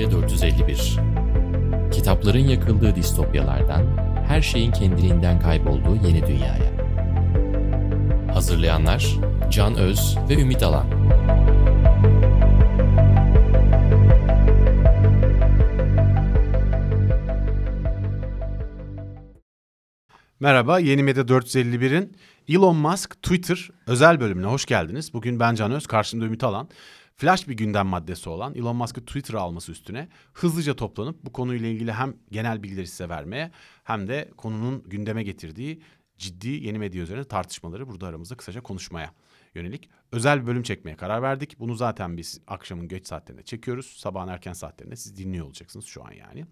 Medya 451 Kitapların yakıldığı distopyalardan, her şeyin kendiliğinden kaybolduğu yeni dünyaya. Hazırlayanlar Can Öz ve Ümit Alan. Merhaba, Yeni Medya 451'in Elon Musk Twitter özel bölümüne hoş geldiniz. Bugün ben Can Öz, karşımda Ümit Alan. Flash bir gündem maddesi olan Elon Musk'ı Twitter'a alması üstüne hızlıca toplanıp bu konuyla ilgili hem genel bilgileri size vermeye hem de konunun gündeme getirdiği ciddi yeni medya üzerine tartışmaları burada aramızda kısaca konuşmaya yönelik özel bir bölüm çekmeye karar verdik. Bunu zaten biz akşamın geç saatlerinde çekiyoruz. Sabahın erken saatlerinde siz dinliyor olacaksınız şu an yani.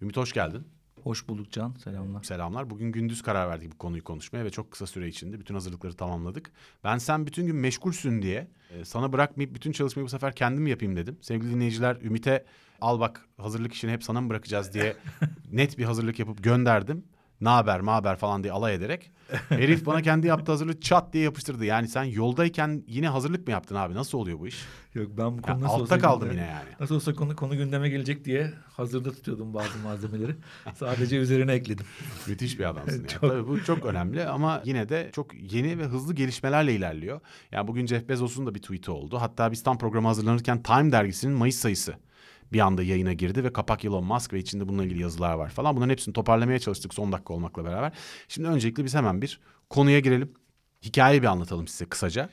Ümit hoş geldin. Hoş bulduk Can. Selamlar. Selamlar. Bugün gündüz karar verdik bu konuyu konuşmaya ve çok kısa süre içinde bütün hazırlıkları tamamladık. Ben sen bütün gün meşgulsün diye e, sana bırakmayıp bütün çalışmayı bu sefer kendim yapayım dedim. Sevgili dinleyiciler Ümit'e al bak hazırlık işini hep sana mı bırakacağız diye net bir hazırlık yapıp gönderdim. Ne haber, ma haber falan diye alay ederek. Herif bana kendi yaptığı hazırlığı çat diye yapıştırdı. Yani sen yoldayken yine hazırlık mı yaptın abi? Nasıl oluyor bu iş? Yok ben bu konu Ya nasıl altta olsa kaldım gündeme- yine yani. Nasıl olsa konu, konu gündeme gelecek diye hazırda tutuyordum bazı malzemeleri. Sadece üzerine ekledim. Müthiş bir adamsın yani. Çok. Tabii bu çok önemli ama yine de çok yeni ve hızlı gelişmelerle ilerliyor. Yani bugün Jeff Bezos'un da bir tweet'i oldu. Hatta biz tam programa hazırlanırken Time dergisinin Mayıs sayısı bir anda yayına girdi ve kapak Elon Musk ve içinde bununla ilgili yazılar var falan. Bunların hepsini toparlamaya çalıştık son dakika olmakla beraber. Şimdi öncelikle biz hemen bir konuya girelim. Hikayeyi bir anlatalım size kısaca.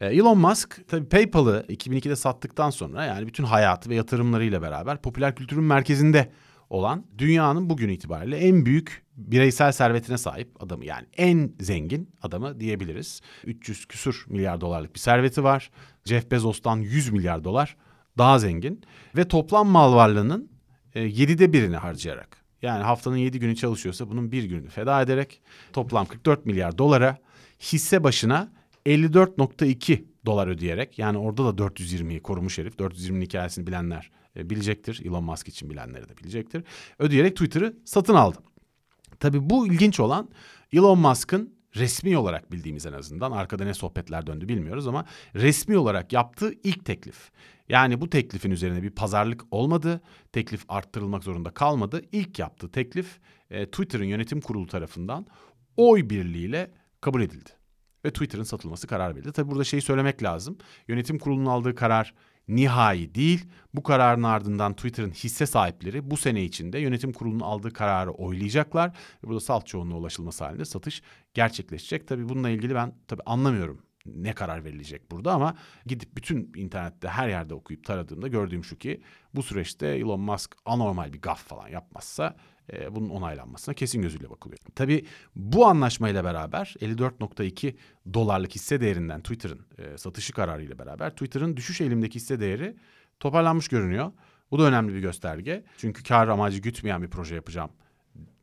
Ee, Elon Musk tabii PayPal'ı 2002'de sattıktan sonra yani bütün hayatı ve yatırımlarıyla beraber popüler kültürün merkezinde olan dünyanın bugün itibariyle en büyük bireysel servetine sahip adamı yani en zengin adamı diyebiliriz. 300 küsur milyar dolarlık bir serveti var. Jeff Bezos'tan 100 milyar dolar daha zengin ve toplam mal varlığının e, 7'de birini harcayarak yani haftanın 7 günü çalışıyorsa bunun bir gününü feda ederek toplam 44 milyar dolara hisse başına 54.2 dolar ödeyerek yani orada da 420'yi korumuş herif. 420'nin hikayesini bilenler e, bilecektir. Elon Musk için bilenleri de bilecektir. Ödeyerek Twitter'ı satın aldı. Tabii bu ilginç olan Elon Musk'ın resmi olarak bildiğimiz en azından arkada ne sohbetler döndü bilmiyoruz ama resmi olarak yaptığı ilk teklif. Yani bu teklifin üzerine bir pazarlık olmadı. Teklif arttırılmak zorunda kalmadı. İlk yaptığı teklif e, Twitter'ın yönetim kurulu tarafından oy birliğiyle kabul edildi. Ve Twitter'ın satılması karar verildi. Tabii burada şeyi söylemek lazım. Yönetim kurulunun aldığı karar nihai değil. Bu kararın ardından Twitter'ın hisse sahipleri bu sene içinde yönetim kurulunun aldığı kararı oylayacaklar. Burada salt çoğunluğa ulaşılması halinde satış gerçekleşecek. Tabii bununla ilgili ben tabii anlamıyorum ne karar verilecek burada ama gidip bütün internette her yerde okuyup taradığımda gördüğüm şu ki bu süreçte Elon Musk anormal bir gaf falan yapmazsa e, bunun onaylanmasına kesin gözüyle bakılıyor. Tabii bu anlaşmayla beraber 54.2 dolarlık hisse değerinden Twitter'ın e, satışı kararıyla beraber Twitter'ın düşüş eğilimdeki hisse değeri toparlanmış görünüyor. Bu da önemli bir gösterge. Çünkü kar amacı gütmeyen bir proje yapacağım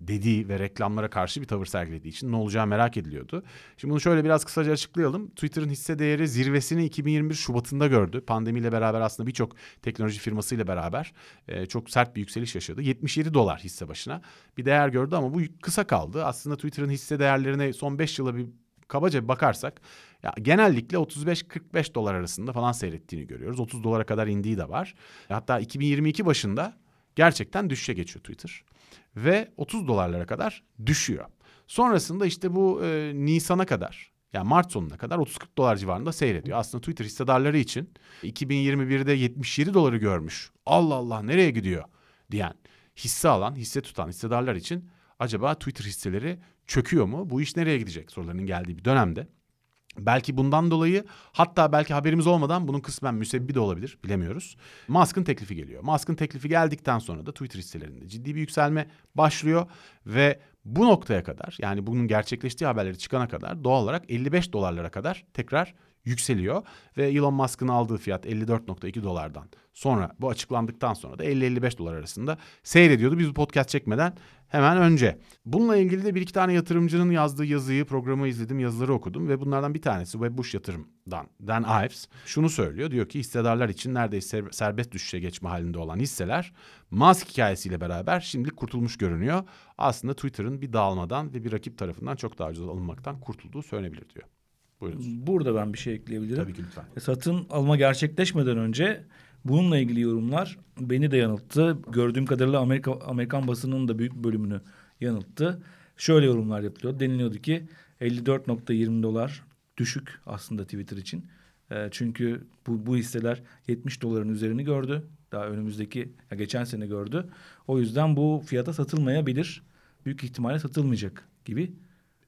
dediği ve reklamlara karşı bir tavır sergilediği için ne olacağı merak ediliyordu. Şimdi bunu şöyle biraz kısaca açıklayalım. Twitter'ın hisse değeri zirvesini 2021 Şubat'ında gördü. Pandemiyle beraber aslında birçok teknoloji firmasıyla beraber e, çok sert bir yükseliş yaşadı. 77 dolar hisse başına bir değer gördü ama bu kısa kaldı. Aslında Twitter'ın hisse değerlerine son 5 yıla bir kabaca bir bakarsak ya genellikle 35-45 dolar arasında falan seyrettiğini görüyoruz. 30 dolara kadar indiği de var. Hatta 2022 başında gerçekten düşüşe geçiyor Twitter ve 30 dolarlara kadar düşüyor. Sonrasında işte bu e, Nisan'a kadar yani Mart sonuna kadar 30-40 dolar civarında seyrediyor. Aslında Twitter hissedarları için 2021'de 77 doları görmüş. Allah Allah nereye gidiyor diyen hisse alan, hisse tutan hissedarlar için acaba Twitter hisseleri çöküyor mu? Bu iş nereye gidecek sorularının geldiği bir dönemde. Belki bundan dolayı hatta belki haberimiz olmadan bunun kısmen müsebbibi de olabilir bilemiyoruz. Musk'ın teklifi geliyor. Musk'ın teklifi geldikten sonra da Twitter hisselerinde ciddi bir yükselme başlıyor ve bu noktaya kadar yani bunun gerçekleştiği haberleri çıkana kadar doğal olarak 55 dolarlara kadar tekrar yükseliyor ve Elon Musk'ın aldığı fiyat 54.2 dolardan sonra bu açıklandıktan sonra da 50-55 dolar arasında seyrediyordu. Biz bu podcast çekmeden hemen önce. Bununla ilgili de bir iki tane yatırımcının yazdığı yazıyı, programı izledim, yazıları okudum ve bunlardan bir tanesi Webbush Yatırım'dan Dan Ives şunu söylüyor. Diyor ki hissedarlar için neredeyse ser- serbest düşüşe geçme halinde olan hisseler Musk hikayesiyle beraber şimdilik kurtulmuş görünüyor. Aslında Twitter'ın bir dağılmadan ve bir rakip tarafından çok daha ucuz alınmaktan kurtulduğu söylenebilir diyor. Buyurunuz. Burada ben bir şey ekleyebilirim. Tabii ki lütfen. E, Satın alma gerçekleşmeden önce Bununla ilgili yorumlar beni de yanılttı. Gördüğüm kadarıyla Amerika Amerikan basının da büyük bölümünü yanılttı. Şöyle yorumlar yapılıyor. Deniliyordu ki 54.20 dolar düşük aslında Twitter için. E, çünkü bu, bu hisseler 70 doların üzerini gördü. Daha önümüzdeki ya geçen sene gördü. O yüzden bu fiyata satılmayabilir. Büyük ihtimalle satılmayacak gibi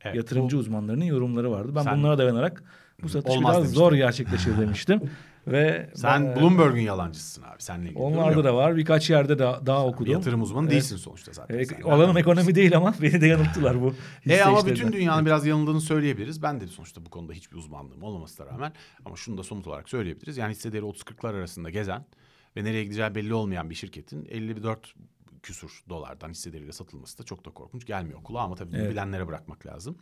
Evet, yatırımcı bu- uzmanlarının yorumları vardı. Ben Sen- bunlara dayanarak bu satış biraz demiştin. zor gerçekleşir demiştim. Ve Sen ben- Bloomberg'un yalancısısın abi. Seninle ilgili. Onlarda da var. Birkaç yerde de daha okudum. yatırım uzmanı Evet. değilsin sonuçta zaten. E, Sen alanım ekonomi değil ama beni de yanılttılar bu E ama bütün dünyanın biraz yanıldığını söyleyebiliriz. Ben de sonuçta bu konuda hiçbir uzmanlığım olmamasına rağmen ama şunu da somut olarak söyleyebiliriz. Yani hisse değeri 30-40'lar arasında gezen ve nereye gideceği belli olmayan bir şirketin 54 küsur dolardan hisse değeriyle satılması da çok da korkunç gelmiyor kulağa ama tabii Evet. bilenlere bırakmak lazım.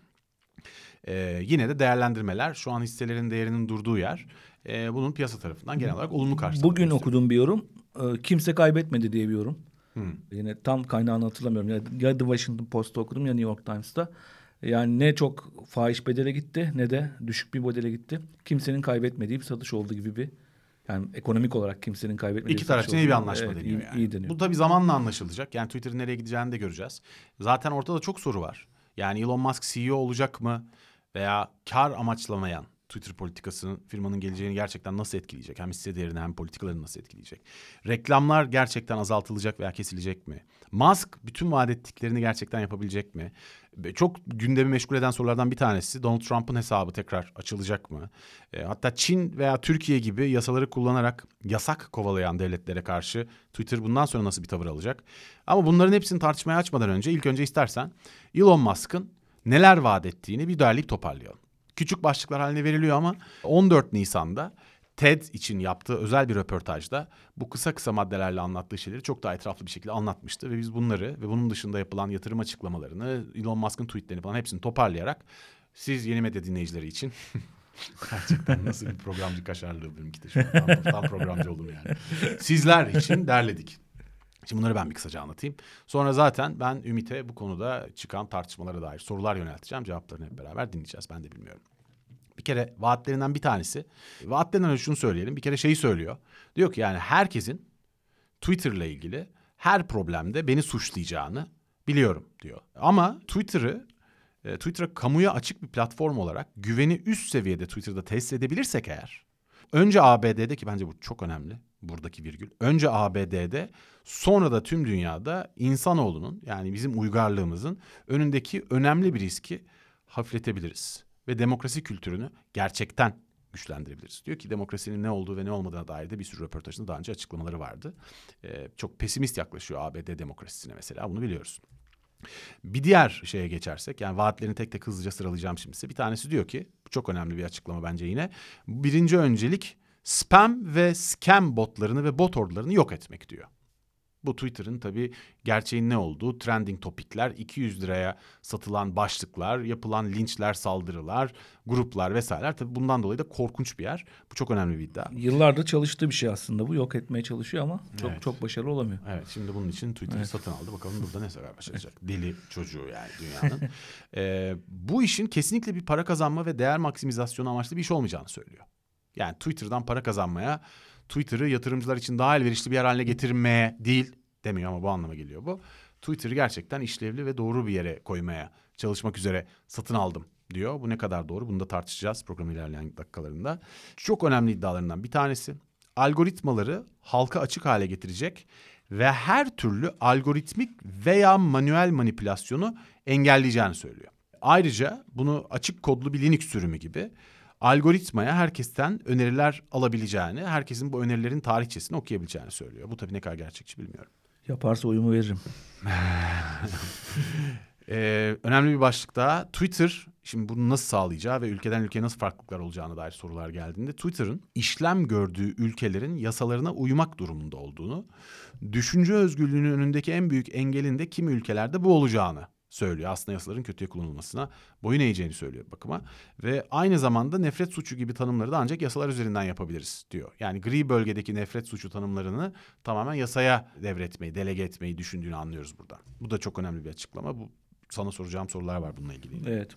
Ee, yine de değerlendirmeler şu an hisselerin değerinin durduğu yer e, bunun piyasa tarafından genel olarak olumlu karşılanıyor. Bugün okuduğum bir yorum e, kimse kaybetmedi diye bir yorum. Hmm. Yine tam kaynağını hatırlamıyorum. Ya, ya The Washington Post'ta okudum ya New York Times'ta. Yani ne çok fahiş bedele gitti ne de düşük bir bedele gitti. Kimsenin kaybetmediği bir satış oldu gibi bir yani ekonomik olarak kimsenin kaybetmediği İki bir taraf için iyi bir anlaşma Evet, deniyor iyi, yani. iyi deniyor. Bu tabii zamanla anlaşılacak. Yani Twitter'ın nereye gideceğini de göreceğiz. Zaten ortada çok soru var. Yani Elon Musk CEO olacak mı? Veya kar amaçlamayan Twitter politikasının firmanın geleceğini gerçekten nasıl etkileyecek? Hem hisse değerini hem politikalarını nasıl etkileyecek? Reklamlar gerçekten azaltılacak veya kesilecek mi? Musk bütün vaat ettiklerini gerçekten yapabilecek mi? Çok gündemi meşgul eden sorulardan bir tanesi Donald Trump'ın hesabı tekrar açılacak mı? E, hatta Çin veya Türkiye gibi yasaları kullanarak yasak kovalayan devletlere karşı Twitter bundan sonra nasıl bir tavır alacak? Ama bunların hepsini tartışmaya açmadan önce ilk önce istersen Elon Musk'ın neler vaat ettiğini bir derleyip toparlayalım. Küçük başlıklar haline veriliyor ama 14 Nisan'da TED için yaptığı özel bir röportajda bu kısa kısa maddelerle anlattığı şeyleri çok daha etraflı bir şekilde anlatmıştı. Ve biz bunları ve bunun dışında yapılan yatırım açıklamalarını, Elon Musk'ın tweetlerini falan hepsini toparlayarak siz yeni medya dinleyicileri için Gerçekten nasıl bir programcı kaşarlığı benimki de şu an. Tam, programcı oldum yani. Sizler için derledik. Şimdi bunları ben bir kısaca anlatayım. Sonra zaten ben Ümit'e bu konuda çıkan tartışmalara dair sorular yönelteceğim. Cevaplarını hep beraber dinleyeceğiz. Ben de bilmiyorum. Bir kere vaatlerinden bir tanesi. Vaatlerinden şunu söyleyelim. Bir kere şeyi söylüyor. Diyor ki yani herkesin Twitter'la ilgili her problemde beni suçlayacağını biliyorum diyor. Ama Twitter'ı e, Twitter'a kamuya açık bir platform olarak güveni üst seviyede Twitter'da tesis edebilirsek eğer önce ABD'de ki bence bu çok önemli buradaki virgül. Önce ABD'de sonra da tüm dünyada insanoğlunun yani bizim uygarlığımızın önündeki önemli bir riski hafifletebiliriz. Ve demokrasi kültürünü gerçekten güçlendirebiliriz. Diyor ki demokrasinin ne olduğu ve ne olmadığına dair de bir sürü röportajında daha önce açıklamaları vardı. Ee, çok pesimist yaklaşıyor ABD demokrasisine mesela bunu biliyoruz. Bir diğer şeye geçersek yani vaatlerini tek tek hızlıca sıralayacağım şimdi size. Bir tanesi diyor ki bu çok önemli bir açıklama bence yine. Birinci öncelik spam ve scam botlarını ve bot ordularını yok etmek diyor. Bu Twitter'ın tabii gerçeğin ne olduğu, trending topikler, 200 liraya satılan başlıklar, yapılan linçler, saldırılar, gruplar vesaireler. Tabii bundan dolayı da korkunç bir yer. Bu çok önemli bir iddia. Yıllardır çalıştığı bir şey aslında bu. Yok etmeye çalışıyor ama çok Evet. çok başarılı olamıyor. Evet şimdi bunun için Twitter'ı Evet. satın aldı. Bakalım burada ne sefer başaracak. Deli çocuğu yani dünyanın. Ee, bu işin kesinlikle bir para kazanma ve değer maksimizasyonu amaçlı bir iş olmayacağını söylüyor. Yani Twitter'dan para kazanmaya, Twitter'ı yatırımcılar için daha elverişli bir yer haline getirmeye değil demiyor ama bu anlama geliyor bu. Twitter'ı gerçekten işlevli ve doğru bir yere koymaya çalışmak üzere satın aldım diyor. Bu ne kadar doğru bunu da tartışacağız programın ilerleyen dakikalarında. Çok önemli iddialarından bir tanesi. Algoritmaları halka açık hale getirecek ve her türlü algoritmik veya manuel manipülasyonu engelleyeceğini söylüyor. Ayrıca bunu açık kodlu bir Linux sürümü gibi algoritmaya herkesten öneriler alabileceğini, herkesin bu önerilerin tarihçesini okuyabileceğini söylüyor. Bu tabii ne kadar gerçekçi bilmiyorum. Yaparsa oyumu veririm. Ee, önemli bir başlık daha. Twitter, şimdi bunu nasıl sağlayacağı ve ülkeden ülkeye nasıl farklılıklar olacağına dair sorular geldiğinde Twitter'ın işlem gördüğü ülkelerin yasalarına uymak durumunda olduğunu, düşünce özgürlüğünün önündeki en büyük engelin de kimi ülkelerde bu olacağını söylüyor. Aslında yasaların kötüye kullanılmasına boyun eğeceğini söylüyor bakıma. Ve aynı zamanda nefret suçu gibi tanımları da ancak yasalar üzerinden yapabiliriz diyor. Yani gri bölgedeki nefret suçu tanımlarını tamamen yasaya devretmeyi, delege etmeyi düşündüğünü anlıyoruz burada. Bu da çok önemli bir açıklama. Bu sana soracağım sorular var bununla ilgili. Evet.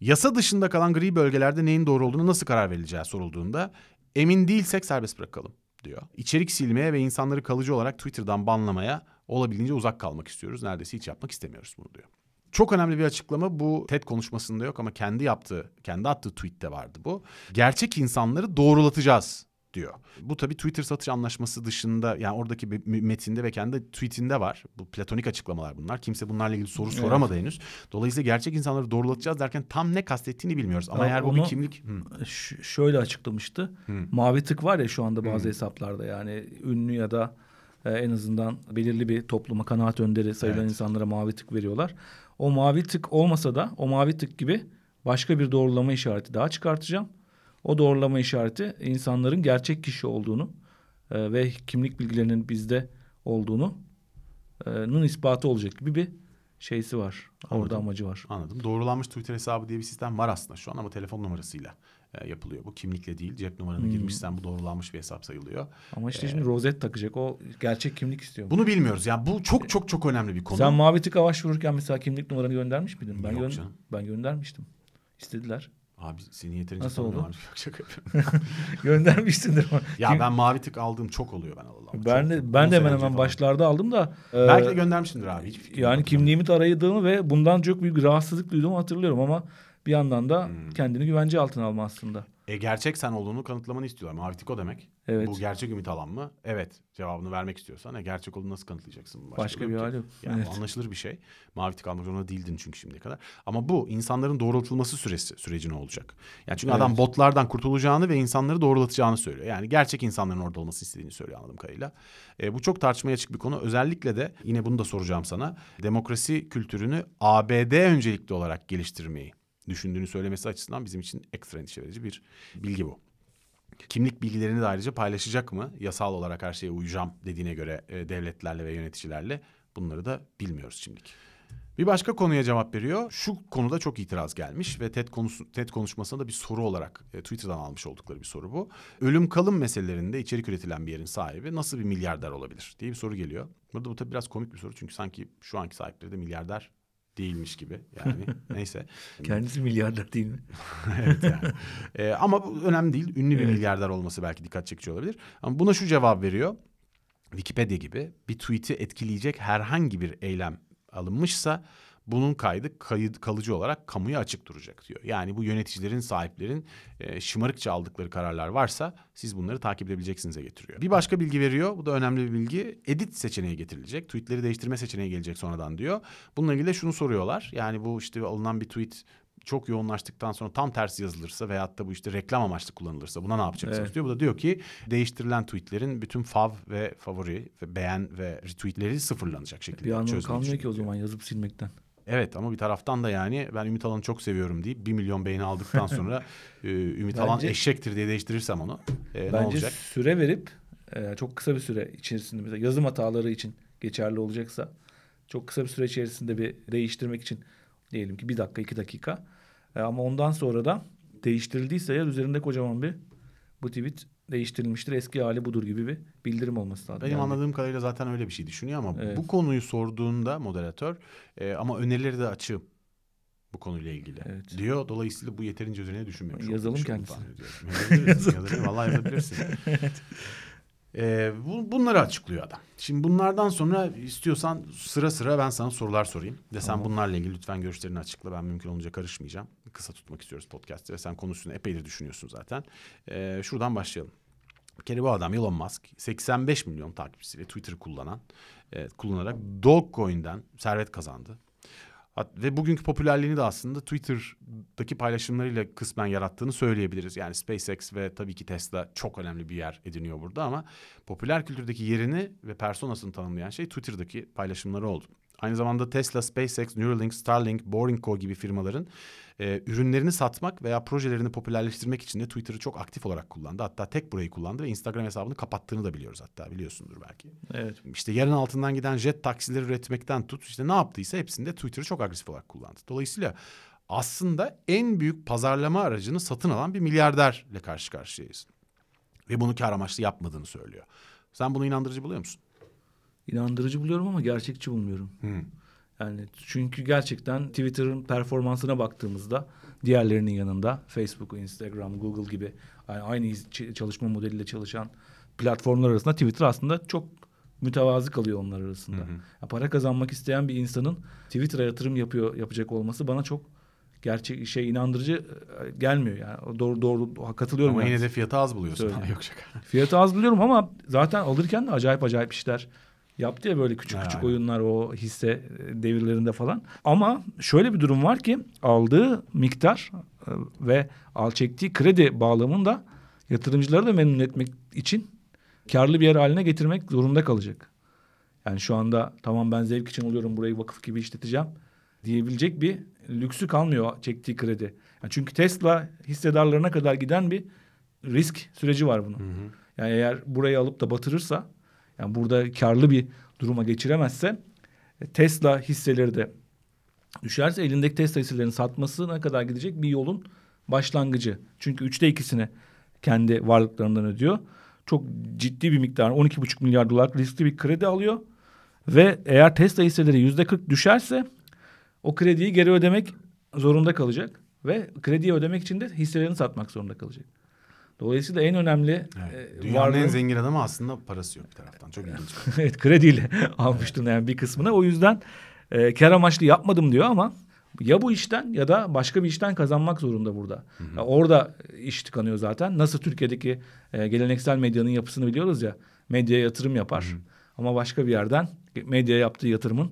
Yasa dışında kalan gri bölgelerde neyin doğru olduğunu nasıl karar verileceği sorulduğunda emin değilsek serbest bırakalım diyor. İçerik silmeye ve insanları kalıcı olarak Twitter'dan banlamaya olabildiğince uzak kalmak istiyoruz. Neredeyse hiç yapmak istemiyoruz bunu diyor. Çok önemli bir açıklama bu TED konuşmasında yok ama kendi yaptığı, kendi attığı tweette vardı bu. Gerçek insanları doğrulatacağız diyor. Bu tabii Twitter satış anlaşması dışında yani oradaki bir metinde ve kendi tweetinde var. Bu platonik açıklamalar bunlar. Kimse bunlarla ilgili soru Evet. soramadı henüz. Dolayısıyla gerçek insanları doğrulatacağız derken tam ne kastettiğini bilmiyoruz. Ama Ama eğer bu bir kimlik... Hı. Şöyle açıklamıştı. Mavi tık var ya şu anda bazı hesaplarda yani ünlü ya da e, en azından belirli bir topluma kanaat önderi sayılan Evet. insanlara mavi tık veriyorlar. O mavi tık olmasa da o mavi tık gibi başka bir doğrulama işareti daha çıkartacağım. O doğrulama işareti insanların gerçek kişi olduğunu e, ve kimlik bilgilerinin bizde olduğunu e, nun ispatı olacak gibi bir şeysi var. Orada Anladım. amacı var. Anladım. Doğrulanmış Twitter hesabı diye bir sistem var aslında şu an ama telefon numarasıyla e, yapılıyor. Bu kimlikle değil cep numaranı Hmm. girmişsen bu doğrulanmış bir hesap sayılıyor. Ama işte şimdi rozet takacak. O gerçek kimlik istiyor. Bunu bilmiyoruz. Yani bu çok çok çok önemli bir konu. Sen mavi tıka başvururken mesela kimlik numaranı göndermiş miydin? Ben Yok gön- canım. ben göndermiştim. İstediler. Abi senin yeterince Nasıl oldu? Yok, şaka. Göndermişsindir. ya Kim- ben mavi tık aldığım çok oluyor ben alalı. ama ben çok. de ben de hemen hemen başlarda aldım da e, Belki de göndermişsindir abi. Yani kimliğimi tarayadığımı ve bundan çok büyük rahatsızlık duyduğumu hatırlıyorum ama bir yandan da Hmm. kendini güvence altına alma aslında. E, gerçek sen olduğunu kanıtlamanı istiyorlar. Mavi tık o demek. Evet. Bu gerçek Ümit Alan mı? Evet. Cevabını vermek istiyorsan e, gerçek olduğunu nasıl kanıtlayacaksın? Başka yolu bir ki. hali yok. Yani Evet. anlaşılır bir şey. Mavi tık almak zorunda değildin çünkü şimdiye kadar. Ama bu insanların doğrultulması süresi süreci ne olacak? Yani çünkü Evet. adam botlardan kurtulacağını ve insanları doğrulatacağını söylüyor. Yani gerçek insanların orada olması istediğini söylüyor anladığım kadarıyla. E, bu çok tartışmaya açık bir konu. Özellikle de yine bunu da soracağım sana. Demokrasi kültürünü ABD öncelikli olarak geliştirmeyi düşündüğünü söylemesi açısından bizim için ekstra endişe verici bir bilgi bu. Kimlik bilgilerini de ayrıca paylaşacak mı? Yasal olarak her şeye uyacağım dediğine göre e, devletlerle ve yöneticilerle bunları da bilmiyoruz şimdilik. Bir başka konuya cevap veriyor. Şu konuda çok itiraz gelmiş ve TED, konusu, TED konuşmasında da bir soru olarak e, Twitter'dan almış oldukları bir soru bu. Ölüm kalım meselelerinde içerik üretilen bir yerin sahibi nasıl bir milyarder olabilir diye bir soru geliyor. Burada bu tabii biraz komik bir soru çünkü sanki şu anki sahipleri de milyarder değilmiş gibi yani neyse. Kendisi milyarder değil mi? evet yani. Ee, ama bu önemli değil. Ünlü bir Evet. milyarder olması belki dikkat çekici olabilir. Ama buna şu cevap veriyor. Wikipedia gibi bir tweet'i etkileyecek herhangi bir eylem alınmışsa bunun kaydı kayıt kalıcı olarak kamuya açık duracak diyor. Yani bu yöneticilerin, sahiplerin e, şımarıkça aldıkları kararlar varsa siz bunları takip edebileceksinize getiriyor. Bir başka bilgi veriyor. Bu da önemli bir bilgi. Edit seçeneği getirilecek. Tweetleri değiştirme seçeneği gelecek sonradan diyor. Bununla ilgili de şunu soruyorlar. Yani bu işte alınan bir tweet çok yoğunlaştıktan sonra tam tersi yazılırsa veyahut da bu işte reklam amaçlı kullanılırsa buna ne yapacaksınız Evet. diyor. Bu da diyor ki değiştirilen tweetlerin bütün fav ve favori ve beğen ve retweetleri sıfırlanacak şekilde Bir anlamı kalmıyor ki o zaman yazıp silmekten. Evet ama bir taraftan da yani ben Ümit Alan'ı çok seviyorum deyip bir milyon beğeni aldıktan sonra e, Ümit Alan Bence- eşektir diye değiştirirsem onu e, ne Bence olacak? süre verip e, çok kısa bir süre içerisinde mesela yazım hataları için geçerli olacaksa çok kısa bir süre içerisinde bir değiştirmek için diyelim ki bir dakika iki dakika E, ama ondan sonra da değiştirildiyse eğer üzerinde kocaman bir bu tweet değiştirilmiştir eski hali budur gibi bir bildirim olması lazım. Benim Yani anladığım kadarıyla zaten öyle bir şey düşünüyor ama Evet. bu konuyu sorduğunda moderatör e, ama önerileri de açığım bu konuyla ilgili Evet. diyor. Dolayısıyla bu yeterince üzerine düşünmemiş. Yazalım. Yazabilirsin. yazabilirsin. Vallahi yazabilirsin. E, bu, bunları açıklıyor adam. Şimdi bunlardan sonra istiyorsan sıra sıra ben sana sorular sorayım. Ve sen Tamam. bunlarla ilgili lütfen görüşlerini açıkla. Ben mümkün olunca karışmayacağım. Kısa tutmak istiyoruz podcast'ı ve sen konusunu epeydir düşünüyorsun zaten. E, şuradan başlayalım. Bir kere bu adam Elon Musk 85 milyon takipçisiyle Twitter'ı kullanan, e, kullanarak Dogecoin'den servet kazandı. Ve bugünkü popülerliğini de aslında Twitter'daki paylaşımlarıyla kısmen yarattığını söyleyebiliriz. Yani SpaceX ve tabii ki Tesla çok önemli bir yer ediniyor burada ama popüler kültürdeki yerini ve personasını tanımlayan şey Twitter'daki paylaşımları oldu. Aynı zamanda Tesla, SpaceX, Neuralink, Starlink, Boring Co gibi firmaların e, ürünlerini satmak veya projelerini popülerleştirmek için de Twitter'ı çok aktif olarak kullandı. Hatta tek burayı kullandı ve Instagram hesabını kapattığını da biliyoruz hatta biliyorsundur belki. evet. İşte yerin altından giden jet taksileri üretmekten tut işte ne yaptıysa hepsinde Twitter'ı çok agresif olarak kullandı. Dolayısıyla aslında en büyük pazarlama aracını satın alan bir milyarderle karşı karşıyayız. Ve bunu kar amaçlı yapmadığını söylüyor. Sen bunu inandırıcı buluyor musun? İnandırıcı buluyorum ama gerçekçi bulmuyorum. Hmm. Yani çünkü gerçekten Twitter'ın performansına baktığımızda diğerlerinin yanında Facebook, Instagram, Google gibi yani aynı çalışma modeliyle çalışan platformlar arasında Twitter aslında çok mütevazı kalıyor onlar arasında. Hı hı. Ya para kazanmak isteyen bir insanın Twitter'a yatırım yapıyor yapacak olması bana çok gerçek şey inandırıcı e, gelmiyor yani. Doğru doğru katılıyorum. Ama yani. yine de fiyatı az buluyorsun. Yok şaka. Fiyatı az biliyorum ama zaten alırken de acayip acayip işler yaptı ya böyle küçük Ha, küçük oyunlar o hisse e, devirlerinde falan. Ama şöyle bir durum var ki aldığı miktar e, ve al çektiği kredi bağlamında yatırımcıları da memnun etmek için karlı bir yer haline getirmek zorunda kalacak. Yani şu anda tamam ben zevk için alıyorum burayı vakıf gibi işleteceğim diyebilecek bir lüksü kalmıyor çektiği kredi. Yani çünkü Tesla hissedarlarına kadar giden bir risk süreci var bunun. Yani eğer burayı alıp da batırırsa yani burada karlı bir duruma geçiremezse e, Tesla hisseleri de düşerse elindeki Tesla hisselerini satmasına kadar gidecek bir yolun başlangıcı. Çünkü üçte ikisini kendi varlıklarından ödüyor. Çok ciddi bir miktar 12,5 milyar dolar riskli bir kredi alıyor. Ve eğer Tesla hisseleri yüzde 40 düşerse o krediyi geri ödemek zorunda kalacak. Ve krediyi ödemek için de hisselerini satmak zorunda kalacak. Dolayısıyla en önemli Evet. e, Dünyanın en varlığı- zengin adamı aslında parası yok bir taraftan. Çok ilginç. evet krediyle almıştın yani bir kısmını. O yüzden e, kar amaçlı yapmadım diyor ama ya bu işten ya da başka bir işten kazanmak zorunda burada. Ya orada iş tıkanıyor zaten. Nasıl Türkiye'deki e, geleneksel medyanın yapısını biliyoruz ya. Medyaya yatırım yapar. Ama başka bir yerden medyaya yaptığı yatırımın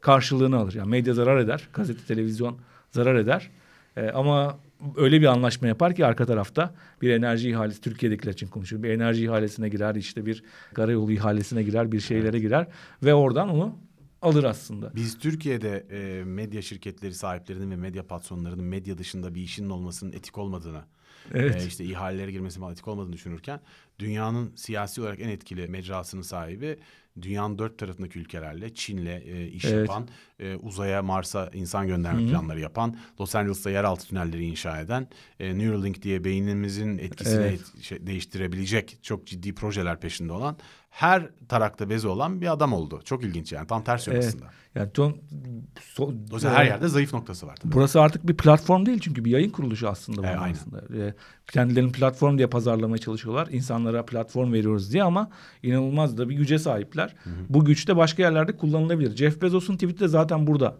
karşılığını alır. Yani medya zarar eder. Gazete, televizyon zarar eder. E, ama öyle bir anlaşma yapar ki arka tarafta bir enerji ihalesi Türkiye'dekiler için konuşuyor. Bir enerji ihalesine girer işte bir karayolu ihalesine girer bir şeylere girer ve oradan onu alır aslında. Biz Türkiye'de e, medya şirketleri sahiplerinin ve medya patronlarının medya dışında bir işinin olmasının etik olmadığını, Evet. e, işte ihalelere girmesinin falan etik olmadığını düşünürken dünyanın siyasi olarak en etkili mecrasının sahibi dünyanın dört tarafındaki ülkelerle Çin'le e, iş Evet. yapan, e, uzaya Mars'a insan gönderme Hı hı. planları yapan, Los Angeles'ta yeraltı tünelleri inşa eden, e, Neuralink diye beynimizin etkisini Evet. et- şey, değiştirebilecek çok ciddi projeler peşinde olan, her tarakta bezi olan bir adam oldu. Çok ilginç yani tam ters yön Evet. aslında. Yani ton, so- Dolayısıyla her yerde zayıf noktası var. tabii. Burası artık bir platform değil çünkü bir yayın kuruluşu aslında. Aynen. aslında. E, kendilerini platform diye pazarlamaya çalışıyorlar. İnsanlara platform veriyoruz diye ama inanılmaz da bir güce sahipler. Bu güç de başka yerlerde kullanılabilir. Jeff Bezos'un tweet'i de zaten burada.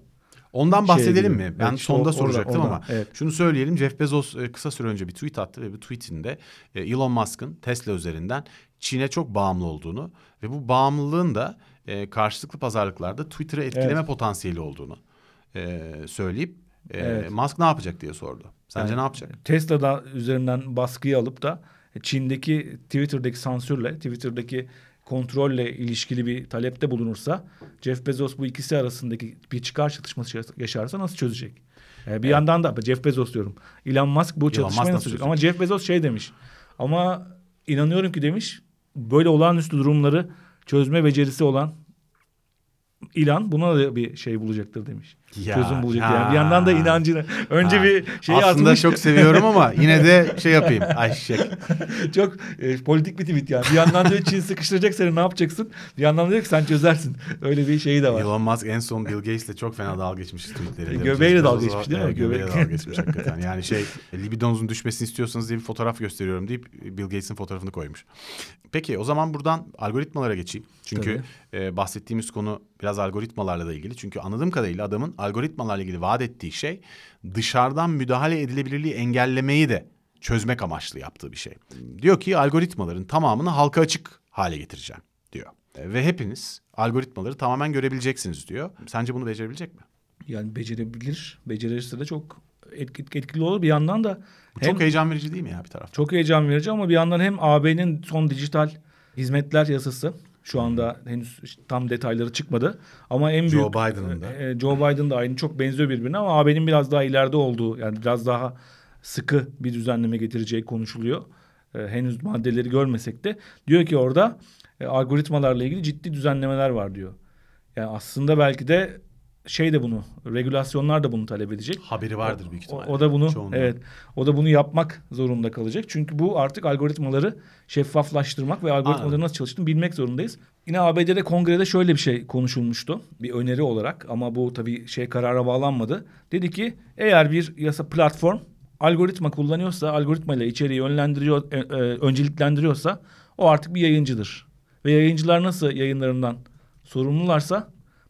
Ondan Şeye bahsedelim giriyor. mi? Ben Evet, sonda o- soracaktım oradan, ama evet. şunu söyleyelim. Jeff Bezos e, kısa süre önce bir tweet attı ve bu tweetinde e, Elon Musk'ın Tesla üzerinden Çin'e çok bağımlı olduğunu ve bu bağımlılığın da e, karşılıklı pazarlıklarda Twitter'ı etkileme Evet. potansiyeli olduğunu söyleyip Evet. Musk ne yapacak diye sordu. Sence Yani ne yapacak? Tesla'da üzerinden baskıyı alıp da Çin'deki Twitter'daki sansürle, Twitter'daki kontrolle ilişkili bir talepte bulunursa Jeff Bezos bu ikisi arasındaki bir çıkar çatışması yaşarsa nasıl çözecek? Ee, bir yandan da Jeff Bezos diyorum. Elon Musk bu Elon çatışmayı Musk nasıl çözecek? Ama Jeff Bezos şey demiş. Ama inanıyorum ki demiş böyle olağanüstü durumları çözme becerisi olan İlan buna da bir şey bulacaktır demiş. Ya, Çözüm bulacak ya. yani. Bir yandan da inancını önce Ha. bir şeyi Aslında atmış. çok seviyorum ama yine de şey yapayım. Ay şey. Çok e, politik bir tweet yani. Bir yandan diyor Çin sıkıştıracak seni ne yapacaksın? Bir yandan diyor ki sen çözersin. Öyle bir şeyi de var. Elon Musk en son Bill Gates'le çok fena dalga geçmiş tweetleriyle. Göbeğiyle dalga geçmiş değil mi? Evet, göbeğiyle dalga geçmiş hakikaten. Yani şey libidonuzun düşmesini istiyorsanız diye bir fotoğraf gösteriyorum deyip Bill Gates'in fotoğrafını koymuş. Peki o zaman buradan algoritmalara geçeyim. Çünkü e, bahsettiğimiz konu biraz algoritmalarla da ilgili. Çünkü anladığım kadarıyla adamın algoritmalarla ilgili vaat ettiği şey dışarıdan müdahale edilebilirliği engellemeyi de çözmek amaçlı yaptığı bir şey. Diyor ki algoritmaların tamamını halka açık hale getireceğim diyor. Ve hepiniz algoritmaları tamamen görebileceksiniz diyor. Sence bunu becerebilecek mi? Yani becerebilir. Becerirse de çok etki- etkili olur. Bir yandan da Bu hem çok heyecan verici değil mi ya bir taraftan? çok heyecan verici ama bir yandan hem AB'nin son dijital hizmetler yasası şu anda henüz tam detayları çıkmadı. Ama en büyük Joe Biden'ın da. e, Joe Biden da aynı çok benziyor birbirine ama AB'nin biraz daha ileride olduğu yani biraz daha sıkı bir düzenleme getireceği konuşuluyor. E, henüz maddeleri görmesek de diyor ki orada e, algoritmalarla ilgili ciddi düzenlemeler var diyor. Yani aslında belki de şey de bunu regülasyonlar da bunu talep edecek. Haberi vardır büyük O, ihtimalle. o da bunu Çoğunluğu. evet o da bunu yapmak zorunda kalacak. Çünkü bu artık algoritmaları şeffaflaştırmak ve algoritmaların Anladım. nasıl çalıştığını bilmek zorundayız. Yine ABD'de kongrede şöyle bir şey konuşulmuştu. Bir öneri olarak ama bu tabii şey karara bağlanmadı. Dedi ki eğer bir yasa platform algoritma kullanıyorsa, algoritma ile içeriği yönlendiriyor, e, e, önceliklendiriyorsa O artık bir yayıncıdır. Ve yayıncılar nasıl yayınlarından sorumlularsa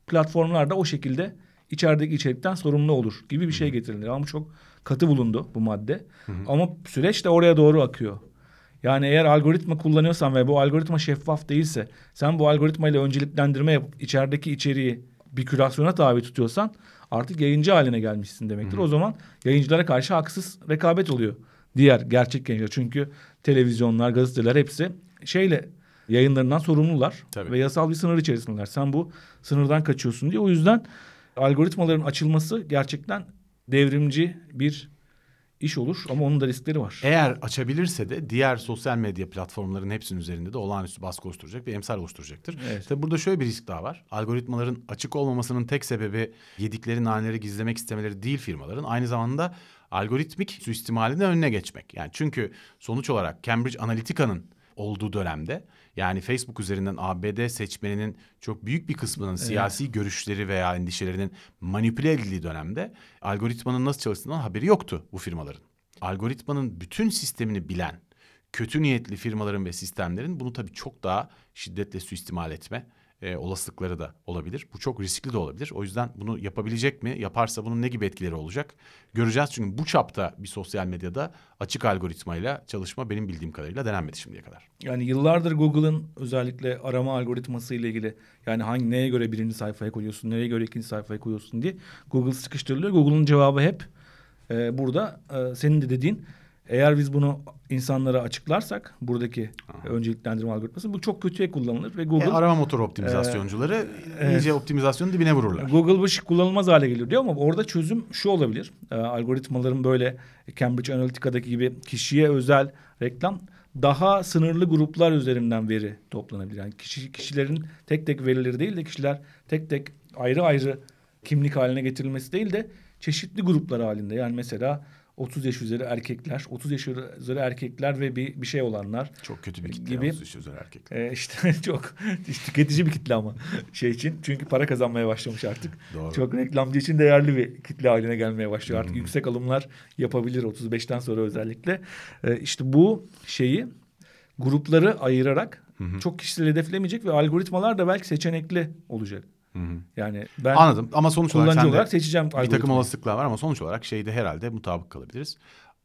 platformlar da o şekilde içerideki içerikten sorumlu olur gibi bir şey getirilir. Ama çok katı bulundu bu madde. Ama süreç de oraya doğru akıyor. Yani eğer algoritma kullanıyorsan ve bu algoritma şeffaf değilse sen bu algoritmayla önceliklendirme yapıp içerideki içeriği bir kürasyona tabi tutuyorsan artık yayıncı haline gelmişsin demektir. O zaman yayıncılara karşı haksız rekabet oluyor. Diğer gerçek yayıncılar. Çünkü televizyonlar, gazeteler hepsi şeyle yayınlarından sorumlular Tabii. ve yasal bir sınır içerisindeler. Sen bu sınırdan kaçıyorsun diye. O yüzden algoritmaların açılması gerçekten devrimci bir iş olur ama onun da riskleri var. Eğer açabilirse de diğer sosyal medya platformlarının hepsinin üzerinde de olağanüstü baskı oluşturacak ve emsal oluşturacaktır. Evet. Tabii burada şöyle bir risk daha var. Algoritmaların açık olmamasının tek sebebi yedikleri naneleri gizlemek istemeleri değil firmaların. Aynı zamanda algoritmik suistimalinin önüne geçmek. Yani çünkü sonuç olarak Cambridge Analytica'nın olduğu dönemde yani Facebook üzerinden ABD seçmeninin çok büyük bir kısmının siyasi görüşleri veya endişelerinin manipüle edildiği dönemde algoritmanın nasıl çalıştığından haberi yoktu bu firmaların. Algoritmanın bütün sistemini bilen kötü niyetli firmaların ve sistemlerin bunu tabii çok daha şiddetle suistimal etme e, olasılıkları da olabilir. Bu çok riskli de olabilir. O yüzden bunu yapabilecek mi? Yaparsa bunun ne gibi etkileri olacak? Göreceğiz çünkü bu çapta bir sosyal medyada açık algoritmayla çalışma benim bildiğim kadarıyla denenmedi şimdiye kadar. Yani yıllardır Google'ın özellikle arama algoritması ile ilgili yani hangi neye göre birinci sayfaya koyuyorsun, nereye göre ikinci sayfaya koyuyorsun diye Google sıkıştırılıyor. Google'ın cevabı hep e, burada e, senin de dediğin eğer biz bunu insanlara açıklarsak buradaki önceliklendirme algoritması bu çok kötüye kullanılır ve Google E, arama motoru optimizasyoncuları iyice optimizasyonun dibine vururlar. Google bu şey kullanılmaz hale geliyor diyor ama orada çözüm şu olabilir. Ee, algoritmaların böyle Cambridge Analytica'daki gibi kişiye özel reklam daha sınırlı gruplar üzerinden veri toplanabilir. Yani kişi, kişilerin tek tek verileri değil de kişiler tek tek ayrı ayrı kimlik haline getirilmesi değil de çeşitli gruplar halinde. Yani mesela 30 yaş üzeri erkekler, 30 yaş üzeri erkekler ve bir, bir şey olanlar Çok kötü bir kitle Gibi. gibi. özel erkekler. ee, işte çok tüketici bir kitle ama şey için. Çünkü para kazanmaya başlamış artık. Doğru. Çok reklamcı için değerli bir kitle haline gelmeye başlıyor. Artık yüksek alımlar yapabilir 35'ten sonra özellikle. Ee, işte bu şeyi grupları ayırarak çok kişisel hedeflemeyecek ve algoritmalar da belki seçenekli olacak. Yani ben Anladım ama sonuç olarak kullanıcı olarak seçeceğim bir takım algoritmayı. olasılıklar var ama sonuç olarak şeyde herhalde mutabık kalabiliriz.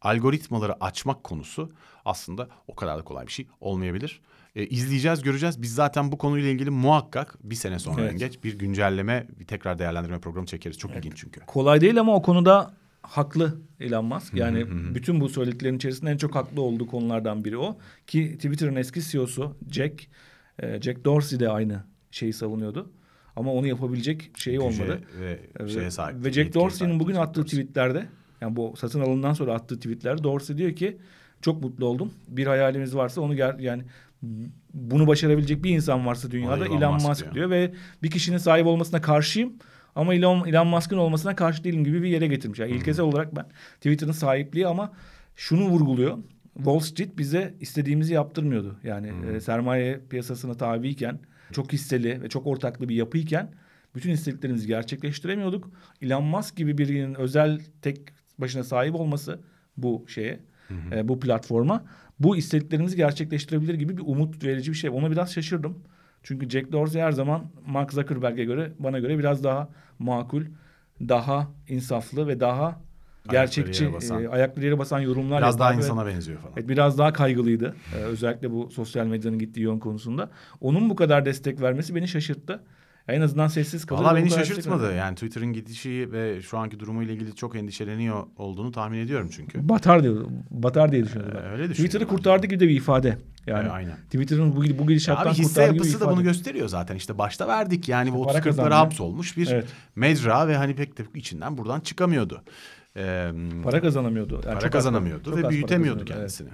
Algoritmaları açmak konusu aslında o kadar da kolay bir şey olmayabilir. E, izleyeceğiz, göreceğiz. Biz zaten bu konuyla ilgili muhakkak bir sene sonra Evet. en geç bir güncelleme, bir tekrar değerlendirme programı çekeriz. Çok ilginç çünkü. Kolay değil ama o konuda haklı Elon Musk. Yani bütün bu söylediklerin içerisinde en çok haklı olduğu konulardan biri o. Ki Twitter'ın eski CEO'su Jack, e, Jack Dorsey de aynı şeyi savunuyordu. Ama onu yapabilecek şeyi Güce olmadı. ve Ve- şeye sahip. Ve Jack Dorsey'nin bugün attığı Dorsey. tweetlerde yani bu satın alımından sonra attığı tweetlerde Dorsey diyor ki çok mutlu oldum. Bir hayalimiz varsa onu ger yani bunu başarabilecek bir insan varsa dünyada Elon Elon, Musk Musk, diyor. diyor. ve bir kişinin sahip olmasına karşıyım ama Elon, Elon Musk'ın olmasına karşı değilim gibi bir yere getirmiş. Yani ilkesel olarak ben Twitter'ın sahipliği ama şunu vurguluyor. Wall Street bize istediğimizi yaptırmıyordu. Yani e, sermaye piyasasına tabiyken çok hisseli ve çok ortaklı bir yapıyken bütün istediklerimizi gerçekleştiremiyorduk. Elon Musk gibi birinin özel tek başına sahip olması bu şeye, e, bu platforma bu istediklerimizi gerçekleştirebilir gibi bir umut verici bir şey. Ona biraz şaşırdım. Çünkü Jack Dorsey her zaman Mark Zuckerberg'e göre bana göre biraz daha makul, daha insaflı ve daha gerçekçi, yere basan. e, ayakları yere basan yorumlar Biraz daha yapar ve- insana benziyor falan. Evet, biraz daha kaygılıydı. Ee, özellikle bu sosyal medyanın gittiği yön konusunda. Onun bu kadar destek vermesi beni şaşırttı. En azından sessiz kalır. Valla beni şaşırtmadı. Yani Twitter'ın gidişi ve şu anki durumuyla ilgili çok endişeleniyor olduğunu tahmin ediyorum çünkü. Batar diyor. Batar diye düşünüyorum. Ee, öyle Twitter'ı kurtardı gibi de bir ifade. Yani Ee, aynen. Twitter'ın bu, bu gidişattan Abi hisse yapısı da bunu gösteriyor zaten. İşte başta verdik yani bu Para 30 40'lara kazandı. hapsolmuş bir Evet. mecra ve hani pek de içinden buradan çıkamıyordu. Ee, Para kazanamıyordu. Yani para kazanamıyordu az ve para büyütemiyordu kazanıyordu, evet. kendisini.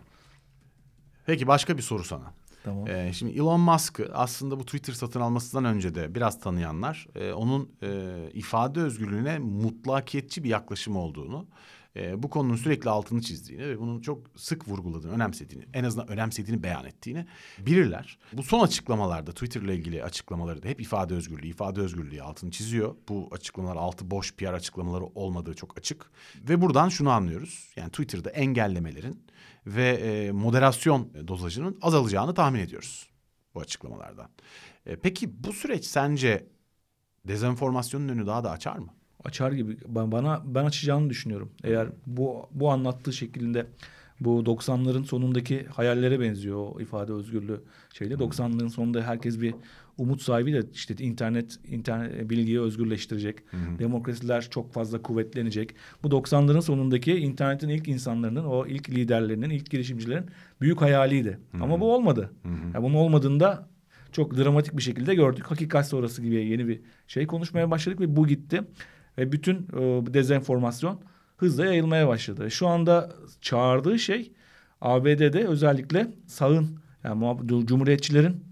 Peki başka bir soru sana. Tamam. Ee, şimdi Elon Musk'ı aslında bu Twitter satın almasından önce de biraz tanıyanlar e, onun e, ifade özgürlüğüne mutlakiyetçi bir yaklaşım olduğunu e, bu konunun sürekli altını çizdiğini ve bunu çok sık vurguladığını, önemsediğini, en azından önemsediğini beyan ettiğini bilirler. Bu son açıklamalarda Twitter'la ilgili açıklamaları da hep ifade özgürlüğü, ifade özgürlüğü altını çiziyor. Bu açıklamalar altı boş PR açıklamaları olmadığı çok açık. Ve buradan şunu anlıyoruz. Yani Twitter'da engellemelerin ve e, moderasyon dozajının azalacağını tahmin ediyoruz bu açıklamalardan. E, peki bu süreç sence dezenformasyonun önünü daha da açar mı? Açar gibi. Bana ben açacağını düşünüyorum. Eğer bu bu anlattığı şeklinde bu 90'ların sonundaki hayallere benziyor o ifade özgürlüğü şeyde. 90'ların sonunda herkes bir umut sahibi de işte internet internet bilgiyi özgürleştirecek. Hı hı. Demokrasiler çok fazla kuvvetlenecek. Bu 90'ların sonundaki internetin ilk insanlarının, o ilk liderlerinin, ilk girişimcilerin büyük hayaliydi. Hı hı. Ama bu olmadı. Hı hı. Yani bunun olmadığında çok dramatik bir şekilde gördük. Hakikat sonrası gibi yeni bir şey konuşmaya başladık ve bu gitti. Ve bütün e, dezenformasyon hızla yayılmaya başladı. Şu anda çağırdığı şey ABD'de özellikle sağın yani cumhuriyetçilerin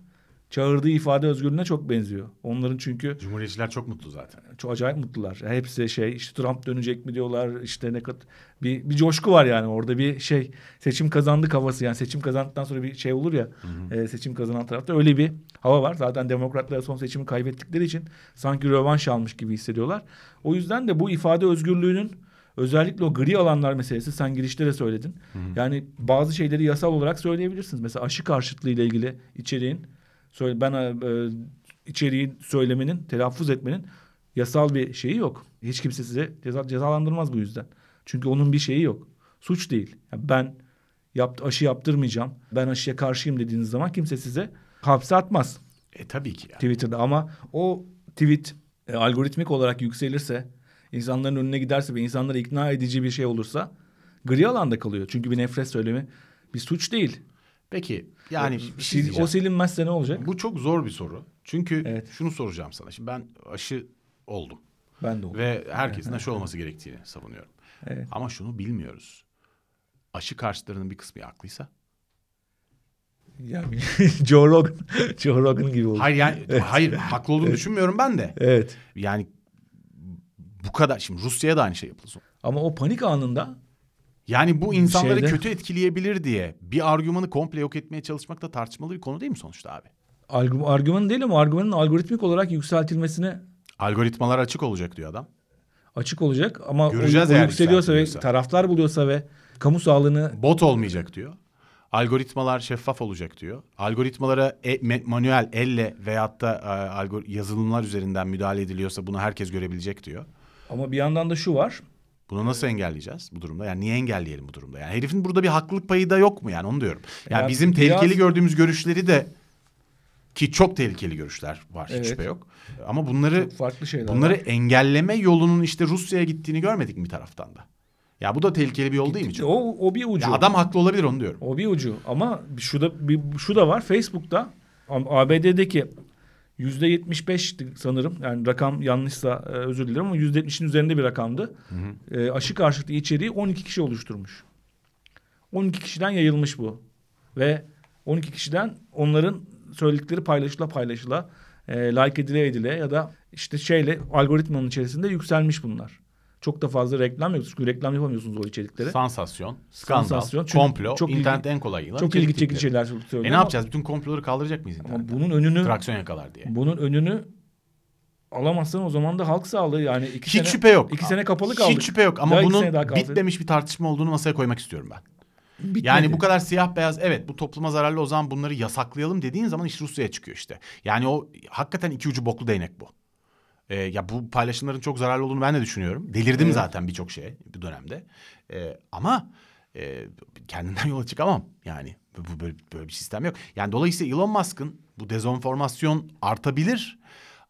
çağırdığı ifade özgürlüğüne çok benziyor. Onların çünkü... Cumhuriyetçiler çok mutlu zaten. Çok acayip mutlular. Hepsi şey işte Trump dönecek mi diyorlar işte ne kadar... Bir, bir coşku var yani orada bir şey seçim kazandık havası yani seçim kazandıktan sonra bir şey olur ya hı hı. E, seçim kazanan tarafta öyle bir hava var. Zaten demokratlar son seçimi kaybettikleri için sanki rövanş almış gibi hissediyorlar. O yüzden de bu ifade özgürlüğünün özellikle o gri alanlar meselesi sen girişte de söyledin. Hı hı. Yani bazı şeyleri yasal olarak söyleyebilirsiniz. Mesela aşı karşıtlığı ile ilgili içeriğin söyle ben e, içeriği söylemenin, telaffuz etmenin yasal bir şeyi yok. Hiç kimse size ceza, cezalandırmaz bu yüzden. Çünkü onun bir şeyi yok. Suç değil. Yani ben yapt, aşı yaptırmayacağım. Ben aşıya karşıyım dediğiniz zaman kimse size hapse atmaz. E tabii ki. Yani. Twitter'da ama o tweet e, algoritmik olarak yükselirse, insanların önüne giderse ve insanları ikna edici bir şey olursa gri alanda kalıyor. Çünkü bir nefret söylemi bir suç değil. Peki yani bir şey o silinmezse ne olacak? Bu çok zor bir soru. Çünkü evet. şunu soracağım sana. Şimdi ben aşı oldum. Ben de oldum. Ve herkesin aşı olması gerektiğini savunuyorum. Evet. Ama şunu bilmiyoruz. Aşı karşılarının bir kısmı haklıysa? Yani Joe Rogan, Joe Rogan gibi oldu. Hayır yani evet. hayır haklı olduğunu evet. düşünmüyorum ben de. Evet. Yani bu kadar şimdi Rusya'ya da aynı şey yapıldı. Ama o panik anında yani bu insanları şeyde... kötü etkileyebilir diye bir argümanı komple yok etmeye çalışmak da tartışmalı bir konu değil mi sonuçta abi? Argü, argüman değil ama argümanın algoritmik olarak yükseltilmesine... Algoritmalar açık olacak diyor adam. Açık olacak ama Göreceğiz o, o yükseliyorsa ve taraftar buluyorsa ve kamu sağlığını... Bot olmayacak diyor. Algoritmalar şeffaf olacak diyor. Algoritmalara e, manuel elle veyahut da e, yazılımlar üzerinden müdahale ediliyorsa bunu herkes görebilecek diyor. Ama bir yandan da şu var. Bunu nasıl engelleyeceğiz bu durumda? Yani niye engelleyelim bu durumda? Yani herifin burada bir haklılık payı da yok mu yani onu diyorum. Yani ya bizim biraz... tehlikeli gördüğümüz görüşleri de ki çok tehlikeli görüşler var evet. hiç şüphe yok. Ama bunları çok farklı şeyler bunları var. engelleme yolunun işte Rusya'ya gittiğini görmedik mi bir taraftan da? Ya bu da tehlikeli bir yol değil mi? Çok? O, o bir ucu. Ya adam haklı olabilir onu diyorum. O bir ucu ama şu da bir, şu da var Facebook'ta ABD'deki Yüzde yetmiş beş sanırım yani rakam yanlışsa e, özür dilerim ama yüzde yetmişin üzerinde bir rakamdı. Hı hı. E, aşı karşıtı içeriği 12 kişi oluşturmuş. 12 kişiden yayılmış bu. Ve 12 kişiden onların söyledikleri paylaşıla paylaşıla e, like edile edile ya da işte şeyle algoritmanın içerisinde yükselmiş bunlar. Çok da fazla reklam yok. Çünkü reklam yapamıyorsunuz o içerikleri. Sansasyon, skandal, Sansasyon. Çünkü komplo, çok internet en kolay yılan. Çok ilgi çekici şeyler söylüyor. E ne yapacağız? Bütün komploları kaldıracak mıyız internetten? Ama bunun önünü... Traksiyon yakalar diye. Bunun önünü alamazsan o zaman da halk sağlığı yani iki Hiç sene, şüphe yok. İki sene kapalı kaldık. Hiç şüphe yok ama bunun bitmemiş bir tartışma olduğunu masaya koymak istiyorum ben. Bitmedi. Yani bu kadar siyah beyaz evet bu topluma zararlı o zaman bunları yasaklayalım dediğin zaman iş Rusya'ya çıkıyor işte. Yani o hakikaten iki ucu boklu değnek bu. E, ya bu paylaşımların çok zararlı olduğunu ben de düşünüyorum. Delirdim evet. zaten birçok şeye bu dönemde. E, ama e, kendinden yola çıkamam yani. Bu böyle, böyle bir sistem yok. Yani dolayısıyla Elon Musk'ın bu dezenformasyon artabilir.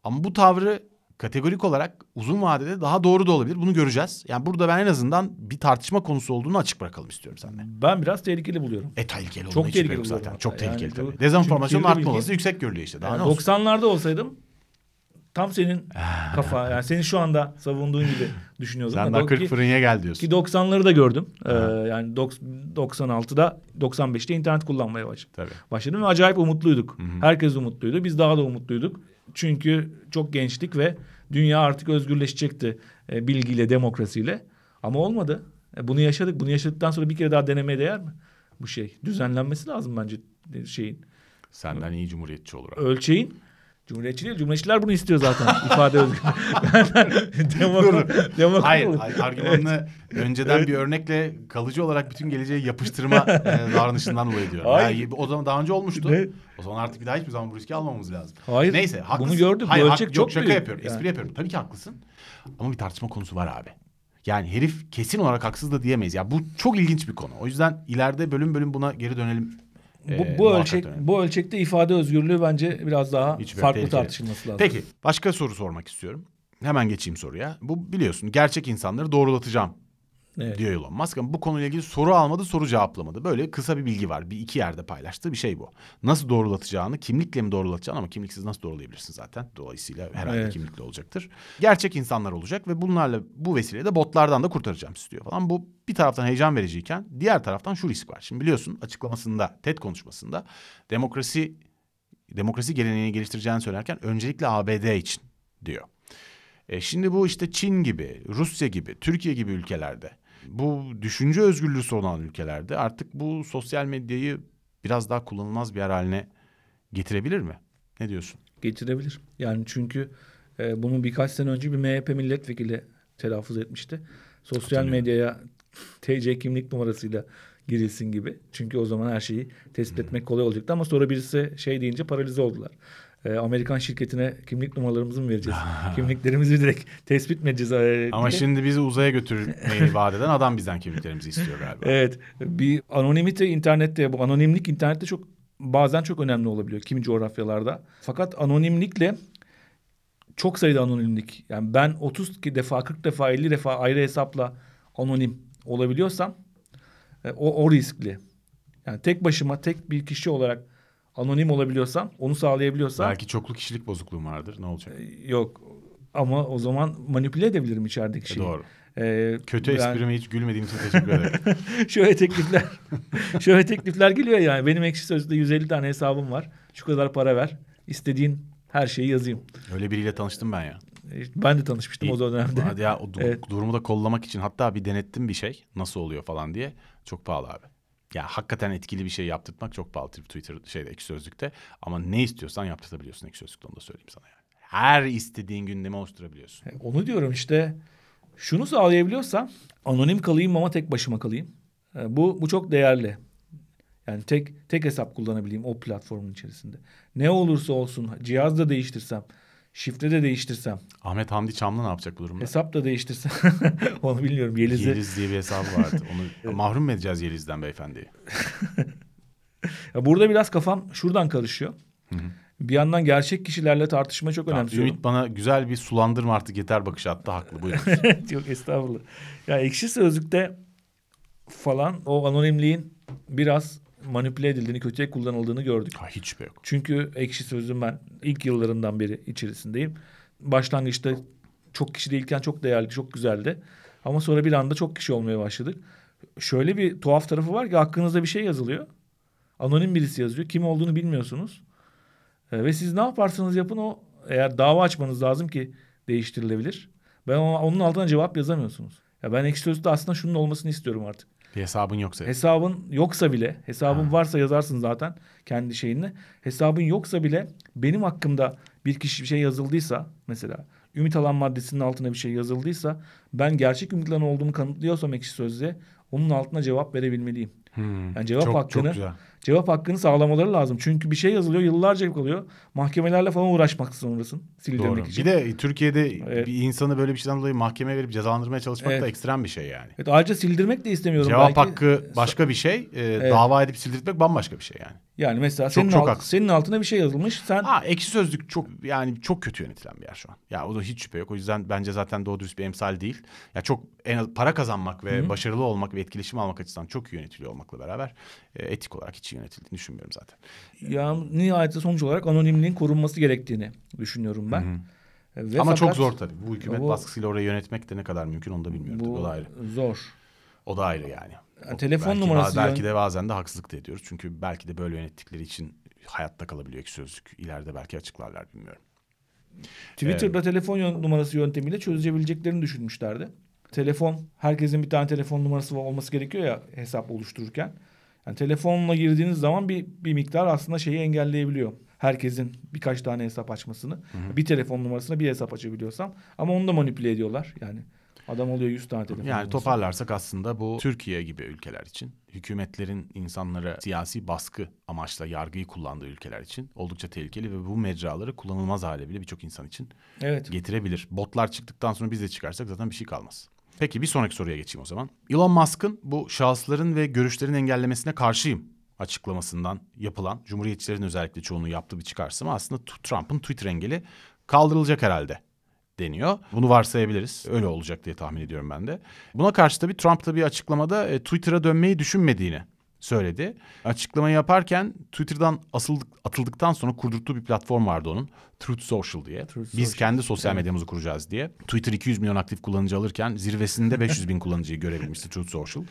Ama bu tavrı kategorik olarak uzun vadede daha doğru da olabilir. Bunu göreceğiz. Yani burada ben en azından bir tartışma konusu olduğunu açık bırakalım istiyorum seninle. Ben biraz tehlikeli buluyorum. E tehlikeli Çok tehlikeli zaten. Çok tehlikeli yani, tabii. Dezenformasyonun artma olası yüksek görülüyor işte. Daha yani 90'larda olsaydım Tam senin kafa yani senin şu anda savunduğun gibi düşünüyordum. Sen daha 40 fırınya gel diyorsun. Ki 90'ları da gördüm. Ee, yani 96'da 95'te internet kullanmaya başladım. Tabii. Başladım ve acayip umutluyduk. Hı hı. Herkes umutluydu. Biz daha da umutluyduk. Çünkü çok gençtik ve dünya artık özgürleşecekti e, bilgiyle, demokrasiyle. Ama olmadı. E, bunu yaşadık. Bunu yaşadıktan sonra bir kere daha denemeye değer mi? Bu şey. Düzenlenmesi lazım bence şeyin. Senden iyi cumhuriyetçi olur. abi. Ölçeğin. Cumhuriyetçi değil. Cumhuriyetçiler bunu istiyor zaten. ifade özgürlüğü. demokrat, demokrat Hayır, argümanını önceden bir örnekle kalıcı olarak bütün geleceğe yapıştırma e, davranışından dolayı diyorum. Hayır. Yani o zaman daha önce olmuştu. Ne? O zaman artık bir daha hiçbir zaman bu riski almamamız lazım. Hayır. Neyse, haklısın. Bunu gördük. Hayır, bu hak- ölçek yok, çok şaka büyük. yapıyorum. Yani. Espri yapıyorum. Tabii ki haklısın. Ama bir tartışma konusu var abi. Yani herif kesin olarak haksız da diyemeyiz. Ya bu çok ilginç bir konu. O yüzden ileride bölüm bölüm buna geri dönelim. Bu, Ee, bu ölçek dönelim. bu ölçekte ifade özgürlüğü bence biraz daha Hiçbir farklı tehlikeli. tartışılması lazım. Peki başka soru sormak istiyorum. Hemen geçeyim soruya. Bu biliyorsun gerçek insanları doğrulatacağım Evet. diyor Elon Musk ama bu konuyla ilgili soru almadı, soru cevaplamadı. Böyle kısa bir bilgi var. Bir iki yerde paylaştığı bir şey bu. Nasıl doğrulatacağını, kimlikle mi doğrulatacağını ama kimliksiz nasıl doğrulayabilirsin zaten. Dolayısıyla herhalde Evet. kimlikli olacaktır. Gerçek insanlar olacak ve bunlarla bu vesileyle de botlardan da kurtaracağım istiyor falan. Bu bir taraftan heyecan vericiyken diğer taraftan şu risk var. Şimdi biliyorsun açıklamasında, TED konuşmasında demokrasi demokrasi geleneğini geliştireceğini söylerken öncelikle ABD için diyor. E şimdi bu işte Çin gibi, Rusya gibi, Türkiye gibi ülkelerde, bu düşünce özgürlüğü olan ülkelerde artık bu sosyal medyayı biraz daha kullanılmaz bir yer haline getirebilir mi? Ne diyorsun? Getirebilir. Yani çünkü e, bunu birkaç sene önce bir MHP milletvekili telaffuz etmişti. Sosyal Hatırlıyorum. medyaya TC kimlik numarasıyla girilsin gibi. Çünkü o zaman her şeyi tespit etmek kolay olacaktı ama sonra birisi şey deyince paralize oldular. E, Amerikan şirketine kimlik numaralarımızı mı vereceğiz? Kimliklerimizi direkt tespit mi edeceğiz? E, Ama diye. şimdi bizi uzaya götürmeyi vaat eden adam bizden kimliklerimizi istiyor galiba. Evet. Bir anonimite internette bu anonimlik internette çok bazen çok önemli olabiliyor kimi coğrafyalarda. Fakat anonimlikle çok sayıda anonimlik yani ben 30 defa 40 defa 50 defa ayrı hesapla anonim olabiliyorsam e, o, o riskli. Yani tek başıma tek bir kişi olarak anonim olabiliyorsam onu sağlayabiliyorsam Belki çoklu kişilik bozukluğum vardır. Ne olacak? e, yok. Ama o zaman manipüle edebilirim içerideki E, şeyi. doğru. E, Kötü ben- esprime hiç gülmediğin için teşekkür ederim. şöyle teklifler şöyle teklifler geliyor yani. Benim ekşi sözlükte 150 tane hesabım var. Şu kadar para ver. İstediğin her şeyi yazayım. Öyle biriyle tanıştım ben ya. E, Ben de tanışmıştım o dönemde. Hadi ya o du- Evet. durumu da kollamak için hatta bir denettim bir şey nasıl oluyor falan diye. Çok pahalı abi. Ya hakikaten etkili bir şey yaptırtmak çok pahalı Twitter şeyde ekşi sözlükte. Ama ne istiyorsan yaptırtabiliyorsun ekşi sözlükte onu da söyleyeyim sana yani. Her istediğin gündemi oluşturabiliyorsun. E, Onu diyorum işte. Şunu sağlayabiliyorsam anonim kalayım ama tek başıma kalayım. E, Bu bu çok değerli. Yani tek tek hesap kullanabileyim o platformun içerisinde. Ne olursa olsun cihaz da değiştirsem, şifre de değiştirsem, Ahmet Hamdi Çamlı ne yapacak bu durumda? hesap da değiştirsem onu bilmiyorum. Yeliz'i Yeliz diye bir hesabı vardı. Onu mahrum mu edeceğiz Yeliz'den beyefendiyi? Ya burada biraz kafam şuradan karışıyor. Bir yandan gerçek kişilerle tartışma çok önemsiyorum. Ümit bana güzel bir sulandırma artık yeter bakışı attı haklı buyurun. Yok estağfurullah. Ya ekşi sözlükte falan o anonimliğin biraz manipüle edildiğini, kötüye kullanıldığını gördük. ha, hiç şüphe yok. Çünkü ekşi sözlüğün ben ilk yıllarından beri içerisindeyim. Başlangıçta çok kişi değilken çok değerli, çok güzeldi. Ama sonra bir anda çok kişi olmaya başladık. Şöyle bir tuhaf tarafı var ki hakkınızda bir şey yazılıyor. Anonim birisi yazıyor. Kim olduğunu bilmiyorsunuz. E, ve siz ne yaparsanız yapın o eğer dava açmanız lazım ki değiştirilebilir. Ben o- onun altına cevap yazamıyorsunuz. Ya ben ekşi sözlükte aslında şunun olmasını istiyorum artık. Bir hesabın yoksa. Hesabın yoksa bile, hesabın varsa yazarsın zaten kendi şeyini. Hesabın yoksa bile benim hakkımda bir kişi bir şey yazıldıysa mesela ümit alan maddesinin altına bir şey yazıldıysa ben gerçek ümit alan olduğumu kanıtlıyorsam ekşi sözlüğe onun altına cevap verebilmeliyim. Hmm, Yani cevap çok, hakkını çok güzel. Cevap hakkını sağlamaları lazım. Çünkü bir şey yazılıyor yıllarca kalıyor. Mahkemelerle falan uğraşmak zorundasın sildirmek Doğru. için. Bir de Türkiye'de Evet. bir insanı böyle bir şeyden dolayı mahkemeye verip cezalandırmaya çalışmak Evet. da ekstrem bir şey yani. Evet, ayrıca sildirmek de istemiyorum. Cevap belki. hakkı başka bir şey, e, dava edip sildirtmek bambaşka bir şey yani. Yani mesela Çok- senin, çok alt- haklısın. senin altına bir şey yazılmış. Sen Ha ekşi sözlük çok yani çok kötü yönetilen bir yer şu an. Ya o da hiç şüphe yok. O yüzden bence zaten doğru dürüst bir emsal değil. Ya çok en az para kazanmak ve başarılı olmak ve etkileşim almak açısından çok iyi yönetiliyor olmakla beraber e, etik olarak hiç iyi yönetildiğini düşünmüyorum zaten. Ya nihayetinde sonuç olarak anonimliğin korunması gerektiğini düşünüyorum ben. E, Ve Ama fakat çok zor tabii. Bu hükümet bu- baskısıyla orayı yönetmek de ne kadar mümkün onu da bilmiyorum. tabii. Bu O da ayrı. zor. O da ayrı yani. Yani O- telefon belki, numarası Belki de bazen de haksızlık da ediyoruz. Çünkü belki de böyle yönettikleri için hayatta kalabiliyor ekşi sözlük. İleride belki açıklarlar bilmiyorum. Twitter'da telefon yön- numarası yöntemiyle çözülebileceklerini düşünmüşlerdi. Telefon, herkesin bir tane telefon numarası olması gerekiyor ya hesap oluştururken. Yani telefonla girdiğiniz zaman bir, bir miktar aslında şeyi engelleyebiliyor. Herkesin birkaç tane hesap açmasını. Hı hı. Bir telefon numarasına bir hesap açabiliyorsam. Ama onu da manipüle ediyorlar yani. Adam oluyor 100 tane telefon. Yani numarası. toparlarsak aslında bu Türkiye gibi ülkeler için, hükümetlerin insanlara siyasi baskı amaçla yargıyı kullandığı ülkeler için oldukça tehlikeli ve bu mecraları kullanılmaz hale bile birçok insan için evet. getirebilir. Botlar çıktıktan sonra biz de çıkarsak zaten bir şey kalmaz. Peki bir sonraki soruya geçeyim o zaman. Elon Musk'ın bu şahısların ve görüşlerin engellemesine karşıyım açıklamasından yapılan, Cumhuriyetçilerin özellikle çoğunluğu yaptığı bir çıkarsama aslında Trump'ın Twitter engeli kaldırılacak herhalde deniyor. Bunu varsayabiliriz. Öyle olacak diye tahmin ediyorum ben de. Buna karşı tabii Trump da bir açıklamada e, Twitter'a dönmeyi düşünmediğini söyledi. Açıklamayı yaparken Twitter'dan asıldık, atıldıktan sonra kurdurttuğu bir platform vardı onun. Truth Social diye. Truth Biz Social. kendi sosyal evet. medyamızı kuracağız diye. Twitter 200 milyon aktif kullanıcı alırken zirvesinde 500 bin kullanıcıyı görebilmişti Truth Social.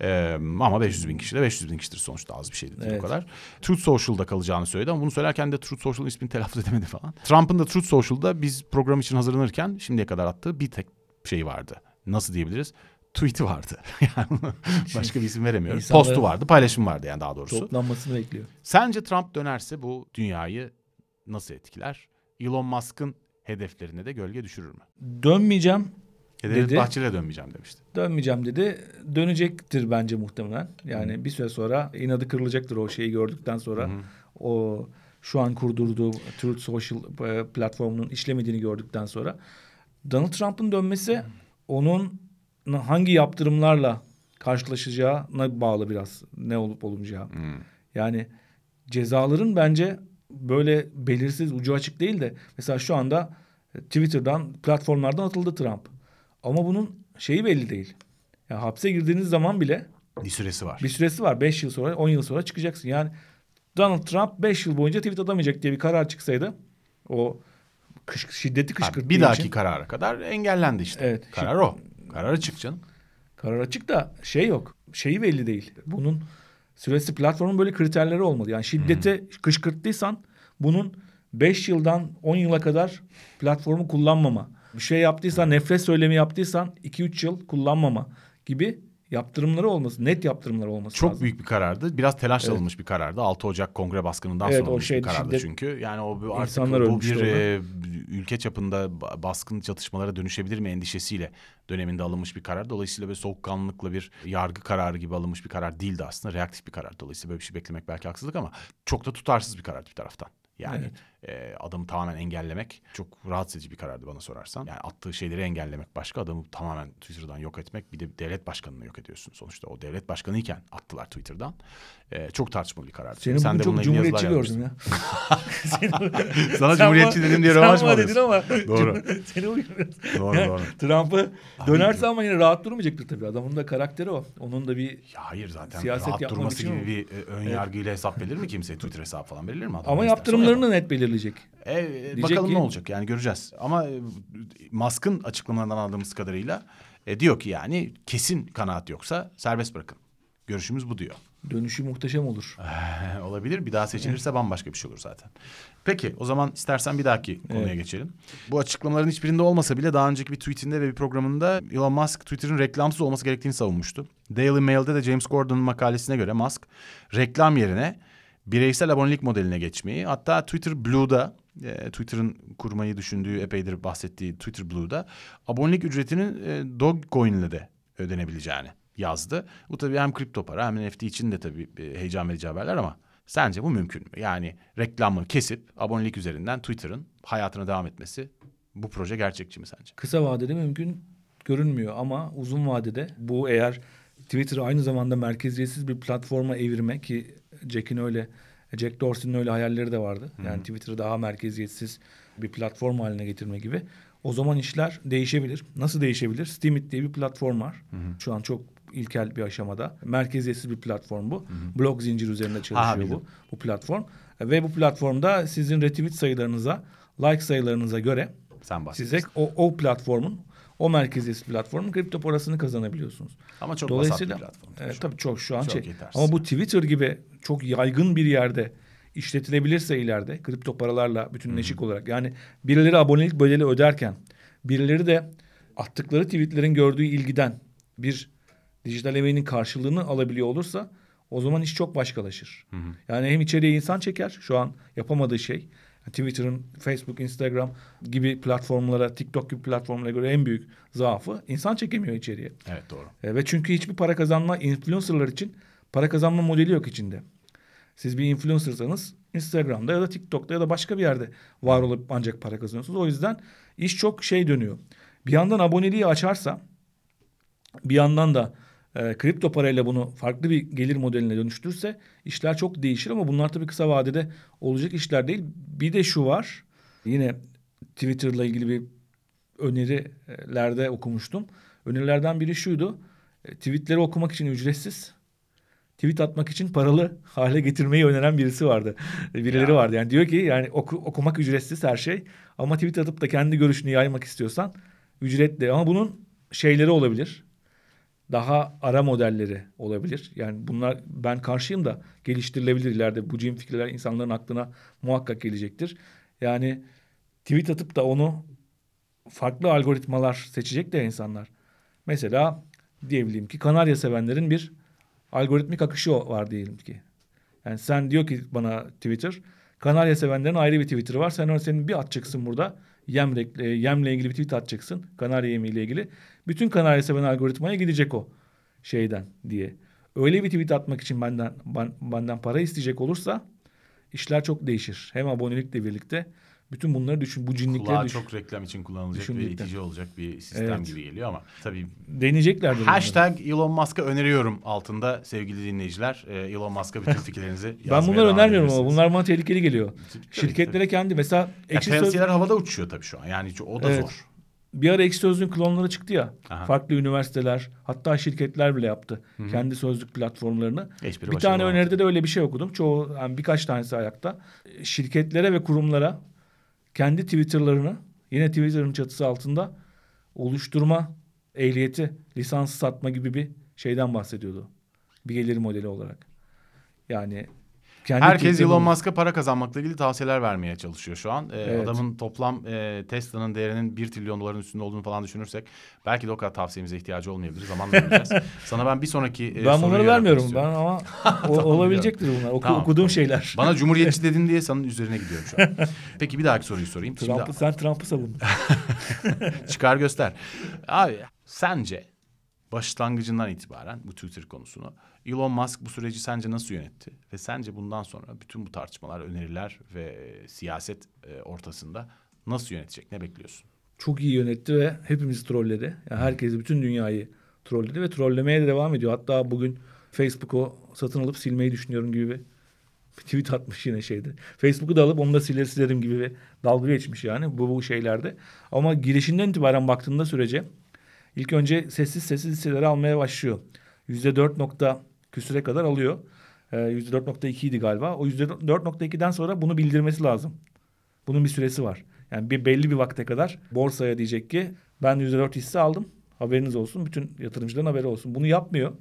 Ee, ama 500 bin kişi de 500 bin kişidir sonuçta az bir şeydi evet. o kadar. Truth Social'da kalacağını söyledi ama bunu söylerken de Truth Social'ın ismini telaffuz edemedi falan. Trump'ın da Truth Social'da biz program için hazırlanırken şimdiye kadar attığı bir tek şey vardı. Nasıl diyebiliriz? Tweet'i vardı. yani başka bir isim veremiyorum. İnsanların Postu vardı, paylaşım vardı yani daha doğrusu. Toplanmasını bekliyor. Sence Trump dönerse bu dünyayı nasıl etkiler? Elon Musk'ın hedeflerine de gölge düşürür mü? Dönmeyeceğim dedi. Bahçeli'ye dönmeyeceğim demişti. Dönmeyeceğim dedi. Dönecektir bence muhtemelen. Yani Hı. bir süre sonra inadı kırılacaktır o şeyi gördükten sonra. Hı. O şu an kurdurduğu Truth Social e, platformunun işlemediğini gördükten sonra. Donald Trump'ın dönmesi Hı. onun hangi yaptırımlarla karşılaşacağına bağlı biraz ne olup olmayacağı. Hmm. Yani cezaların bence böyle belirsiz ucu açık değil de mesela şu anda Twitter'dan platformlardan atıldı Trump. Ama bunun şeyi belli değil. Yani hapse girdiğiniz zaman bile bir süresi var. Bir süresi var. Beş yıl sonra, on yıl sonra çıkacaksın. Yani Donald Trump beş yıl boyunca tweet atamayacak diye bir karar çıksaydı o kış, şiddeti kışkırttığı Bir dahaki için, karara kadar engellendi işte. Evet. Karar o. Karar açık canım. Karar açık da şey yok. Şeyi belli değil. Bunun süresi platformun böyle kriterleri olmalı. Yani şiddete hmm. kışkırttıysan bunun 5 yıldan 10 yıla kadar platformu kullanmama. Bir şey yaptıysan, nefret söylemi yaptıysan 2-3 yıl kullanmama gibi yaptırımları olması, net yaptırımları olması Çok lazım. büyük bir karardı. Biraz telaş evet. alınmış bir karardı. 6 Ocak Kongre baskınından evet, sonra olmuş bir karardı şiddet, çünkü. Yani o artık bu bir e, ülke çapında baskın çatışmalara dönüşebilir mi endişesiyle döneminde alınmış bir karar. Dolayısıyla böyle soğukkanlılıkla bir yargı kararı gibi alınmış bir karar değildi aslında. Reaktif bir karar. Dolayısıyla böyle bir şey beklemek belki haksızlık ama çok da tutarsız bir karardı bir taraftan. Yani evet. E, adamı tamamen engellemek çok rahatsız edici bir karardı bana sorarsan. Yani attığı şeyleri engellemek başka, adamı tamamen Twitter'dan yok etmek. Bir de devlet başkanını yok ediyorsun sonuçta. O devlet başkanı iken attılar Twitter'dan. E, çok tartışmalı bir karardı. Seni Sen de çok cumhuriyetçi gördüm ya. Sana cumhuriyetçi dedim diye rövanş mı dedin ama. Doğru. Seni uyuyorsun. Doğru yani, doğru. Trump'ı dönerse ama yine rahat durmayacaktır tabii. Adamın da karakteri o. Onun da bir ya hayır zaten siyaset rahat durması gibi o. bir e, ön yargıyla hesap verilir mi kimse? Twitter hesabı falan verilir mi? Adam ama yaptırımlarını net belirleyecek. E, e bakalım ki, ne olacak yani göreceğiz. Ama e, Musk'ın açıklamalarından aldığımız kadarıyla e, diyor ki yani kesin kanaat yoksa serbest bırakın. Görüşümüz bu diyor. Dönüşü muhteşem olur. Olabilir. Bir daha seçilirse bambaşka bir şey olur zaten. Peki o zaman istersen bir dahaki konuya evet. geçelim. Bu açıklamaların hiçbirinde olmasa bile daha önceki bir tweetinde ve bir programında Elon Musk Twitter'ın reklamsız olması gerektiğini savunmuştu. Daily Mail'de de James Gordon'un makalesine göre Musk reklam yerine bireysel abonelik modeline geçmeyi hatta Twitter Blue'da e, Twitter'ın kurmayı düşündüğü epeydir bahsettiği Twitter Blue'da abonelik ücretinin e, Dogecoin ile de ödenebileceğini yazdı. Bu tabii hem kripto para hem NFT için de tabii heyecan verici haberler ama sence bu mümkün mü? Yani reklamı kesip abonelik üzerinden Twitter'ın hayatına devam etmesi bu proje gerçekçi mi sence? Kısa vadede mümkün görünmüyor ama uzun vadede bu eğer Twitter'ı aynı zamanda merkeziyetsiz bir platforma evirme ki Jack'in öyle Jack Dorsey'nin öyle hayalleri de vardı. Yani Twitter'ı daha merkeziyetsiz bir platform haline getirme gibi. O zaman işler değişebilir. Nasıl değişebilir? Steemit diye bir platform var. Hı hı. Şu an çok ilkel bir aşamada. Merkeziyetsiz bir platform bu. Hı hı. Blok zincir üzerinde çalışıyor bu bu platform. Ve bu platformda sizin retweet sayılarınıza, like sayılarınıza göre Sen size o, o platformun o merkeziyetsiz platformun kripto parasını kazanabiliyorsunuz. Ama çok Dolayısıyla, bir platform. Evet, tabii çok şu an çok şey. Yetersiz. Ama bu Twitter gibi çok yaygın bir yerde işletilebilirse ileride kripto paralarla bütünleşik Hı-hı. olarak yani birileri abonelik bedeli öderken birileri de attıkları tweetlerin gördüğü ilgiden bir dijital emeğinin karşılığını alabiliyor olursa o zaman iş çok başkalaşır. Yani hem içeriye insan çeker şu an yapamadığı şey. Twitter'ın, Facebook, Instagram gibi platformlara, TikTok gibi platformlara göre en büyük zaafı insan çekemiyor içeriye. Evet doğru. E, ve çünkü hiçbir para kazanma influencerlar için para kazanma modeli yok içinde. Siz bir influencersanız Instagram'da ya da TikTok'ta ya da başka bir yerde var olup ancak para kazanıyorsunuz. O yüzden iş çok şey dönüyor. Bir yandan aboneliği açarsa bir yandan da e, kripto parayla bunu farklı bir gelir modeline dönüştürürse işler çok değişir ama bunlar tabii kısa vadede olacak işler değil. Bir de şu var. Yine Twitter'la ilgili bir önerilerde okumuştum. Önerilerden biri şuydu. E, tweetleri okumak için ücretsiz, tweet atmak için paralı hale getirmeyi öneren birisi vardı. E, Birileri Ya. vardı. Yani diyor ki yani oku- okumak ücretsiz her şey ama tweet atıp da kendi görüşünü yaymak istiyorsan ücretli. Ama bunun şeyleri olabilir. Daha ara modelleri olabilir. Yani bunlar ben karşıyım da geliştirilebilir ileride. Bu cin fikirler insanların aklına muhakkak gelecektir. Yani tweet atıp da onu farklı algoritmalar seçecek de insanlar. Mesela diyebilirim ki Kanarya sevenlerin bir algoritmik akışı var diyelim ki. Yani sen diyor ki bana Twitter, Kanarya sevenlerin ayrı bir Twitter'ı var. Sen senin bir atacaksın burada. Yem, rek- e, yemle ilgili bir tweet atacaksın. Kanarya yemiyle ilgili. Bütün Kanarya seven algoritmaya gidecek o şeyden diye. Öyle bir tweet atmak için benden ben- benden para isteyecek olursa işler çok değişir. Hem abonelikle birlikte bütün bunları düşün, bu cinlikleri Kulağa düşün. çok reklam için kullanılacak ve itici olacak bir sistem Evet. gibi geliyor ama tabii Deneyeceklerdir. bunları. Hashtag Elon Musk'a öneriyorum altında sevgili dinleyiciler. Ee, Elon Musk'a bütün fikirlerinizi Ben bunları önermiyorum ama bunlar bana tehlikeli geliyor. Tabii, Şirketlere tabii. kendi mesela Ya, tavsiyeler havada uçuyor tabii şu an. Yani o da Evet. zor. bir ara ekşi sözlüğün klonları çıktı ya. Aha. Farklı üniversiteler hatta şirketler bile yaptı. Kendi sözlük platformlarını. Hiçbiri bir tane olmadı. öneride de öyle bir şey okudum. Çoğu yani birkaç tanesi ayakta. Şirketlere ve kurumlara kendi Twitter'larını yine Twitter'ın çatısı altında oluşturma ehliyeti, lisansı satma gibi bir şeyden bahsediyordu. Bir gelir modeli olarak. Yani kendi Herkes Elon Musk'a para kazanmakla ilgili tavsiyeler vermeye çalışıyor şu an. Ee, Evet. Adamın toplam e, Tesla'nın değerinin 1 trilyon doların üstünde olduğunu falan düşünürsek belki de o kadar tavsiyemize ihtiyacı olmayabilir. Zamanla göreceğiz. Sana ben bir sonraki e, Ben bunları vermiyorum ben ama o- olabilecektir bunlar. Oku- Tamam, okuduğum tamam. şeyler. Bana cumhuriyetçi dedin diye senin üzerine gidiyorum şu an. Peki bir dahaki soruyu sorayım. Şimdi Trump'ı, sen Trump'ı savun. çıkar göster. Abi sence başlangıcından itibaren bu Twitter konusunu Elon Musk bu süreci sence nasıl yönetti? Ve sence bundan sonra bütün bu tartışmalar, öneriler ve e, siyaset e, ortasında nasıl yönetecek? Ne bekliyorsun? Çok iyi yönetti ve hepimizi trolledi. Yani herkesi, bütün dünyayı trolledi ve trollemeye de devam ediyor. Hatta bugün Facebook'u satın alıp silmeyi düşünüyorum gibi bir bir tweet atmış yine şeyde. Facebook'u da alıp onu da siler silerim gibi bir dalga geçmiş yani bu, bu şeylerde. Ama girişinden itibaren baktığında sürece ilk önce sessiz sessiz hisseleri almaya başlıyor. Yüzde dört nokta küsüre kadar alıyor. Ee, Yüzde dört nokta ikiydi galiba. O yüzde dört nokta ikiden sonra bunu bildirmesi lazım. Bunun bir süresi var. Yani bir belli bir vakte kadar borsaya diyecek ki ben yüzde dört hisse aldım. Haberiniz olsun. Bütün yatırımcıların haberi olsun. Bunu yapmıyor.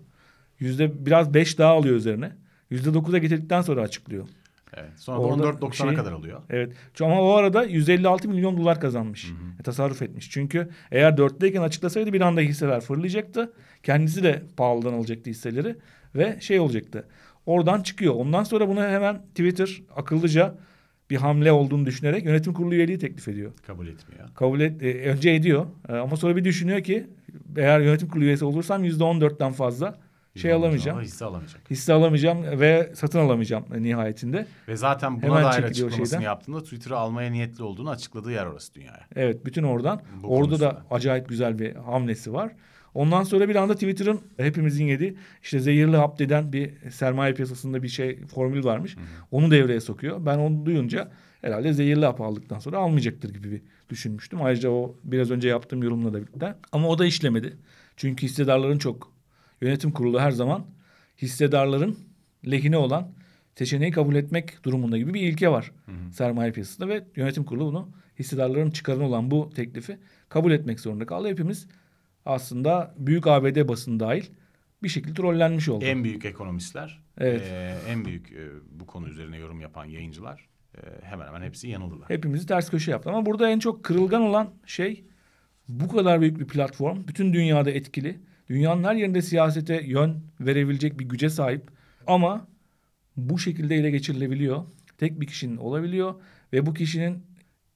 Yüzde biraz beş daha alıyor üzerine. Yüzde dokuza getirdikten sonra açıklıyor. Evet. Sonra Orada da 14.90'a şey- kadar alıyor. Evet. Ama o arada 156 milyon dolar kazanmış. E, tasarruf etmiş. Çünkü eğer dörtteyken açıklasaydı bir anda hisseler fırlayacaktı. Kendisi de pahalıdan alacaktı hisseleri ve şey olacaktı. Oradan çıkıyor. Ondan sonra bunu hemen Twitter akıllıca bir hamle olduğunu düşünerek yönetim kurulu üyeliği teklif ediyor. Kabul etmiyor. Kabul et, e, önce ediyor E, ama sonra bir düşünüyor ki eğer yönetim kurulu üyesi olursam %14'ten fazla şey alamayacağım. Hisse alamayacak. Hisse alamayacağım ve satın alamayacağım nihayetinde. Ve zaten buna Hemen dair açıklamasını şeyden. yaptığında Twitter'ı almaya niyetli olduğunu açıkladığı yer orası dünyaya. Evet bütün oradan. Bu Orada konusunda. da acayip güzel bir hamlesi var. Ondan sonra bir anda Twitter'ın hepimizin yediği işte zehirli hap deden bir sermaye piyasasında bir şey formül varmış. Onu devreye sokuyor. Ben onu duyunca herhalde zehirli hap aldıktan sonra almayacaktır gibi bir düşünmüştüm. Ayrıca o biraz önce yaptığım yorumla da birlikte. Ama o da işlemedi. Çünkü hissedarların çok yönetim kurulu her zaman hissedarların lehine olan seçeneği kabul etmek durumunda gibi bir ilke var sermaye piyasasında ve yönetim kurulu bunu hissedarların çıkarını olan bu teklifi kabul etmek zorunda kaldı. Hepimiz aslında büyük ABD basını dahil bir şekilde trollenmiş oldu. En büyük ekonomistler, Evet. e, en büyük e, bu konu üzerine yorum yapan yayıncılar e, hemen hemen hepsi yanıldılar. Hepimizi ters köşe yaptı. Ama burada en çok kırılgan olan şey Bu kadar büyük bir platform bütün dünyada etkili. Dünyanın her yerinde siyasete yön verebilecek bir güce sahip. Ama bu şekilde ele geçirilebiliyor. Tek bir kişinin olabiliyor ve bu kişinin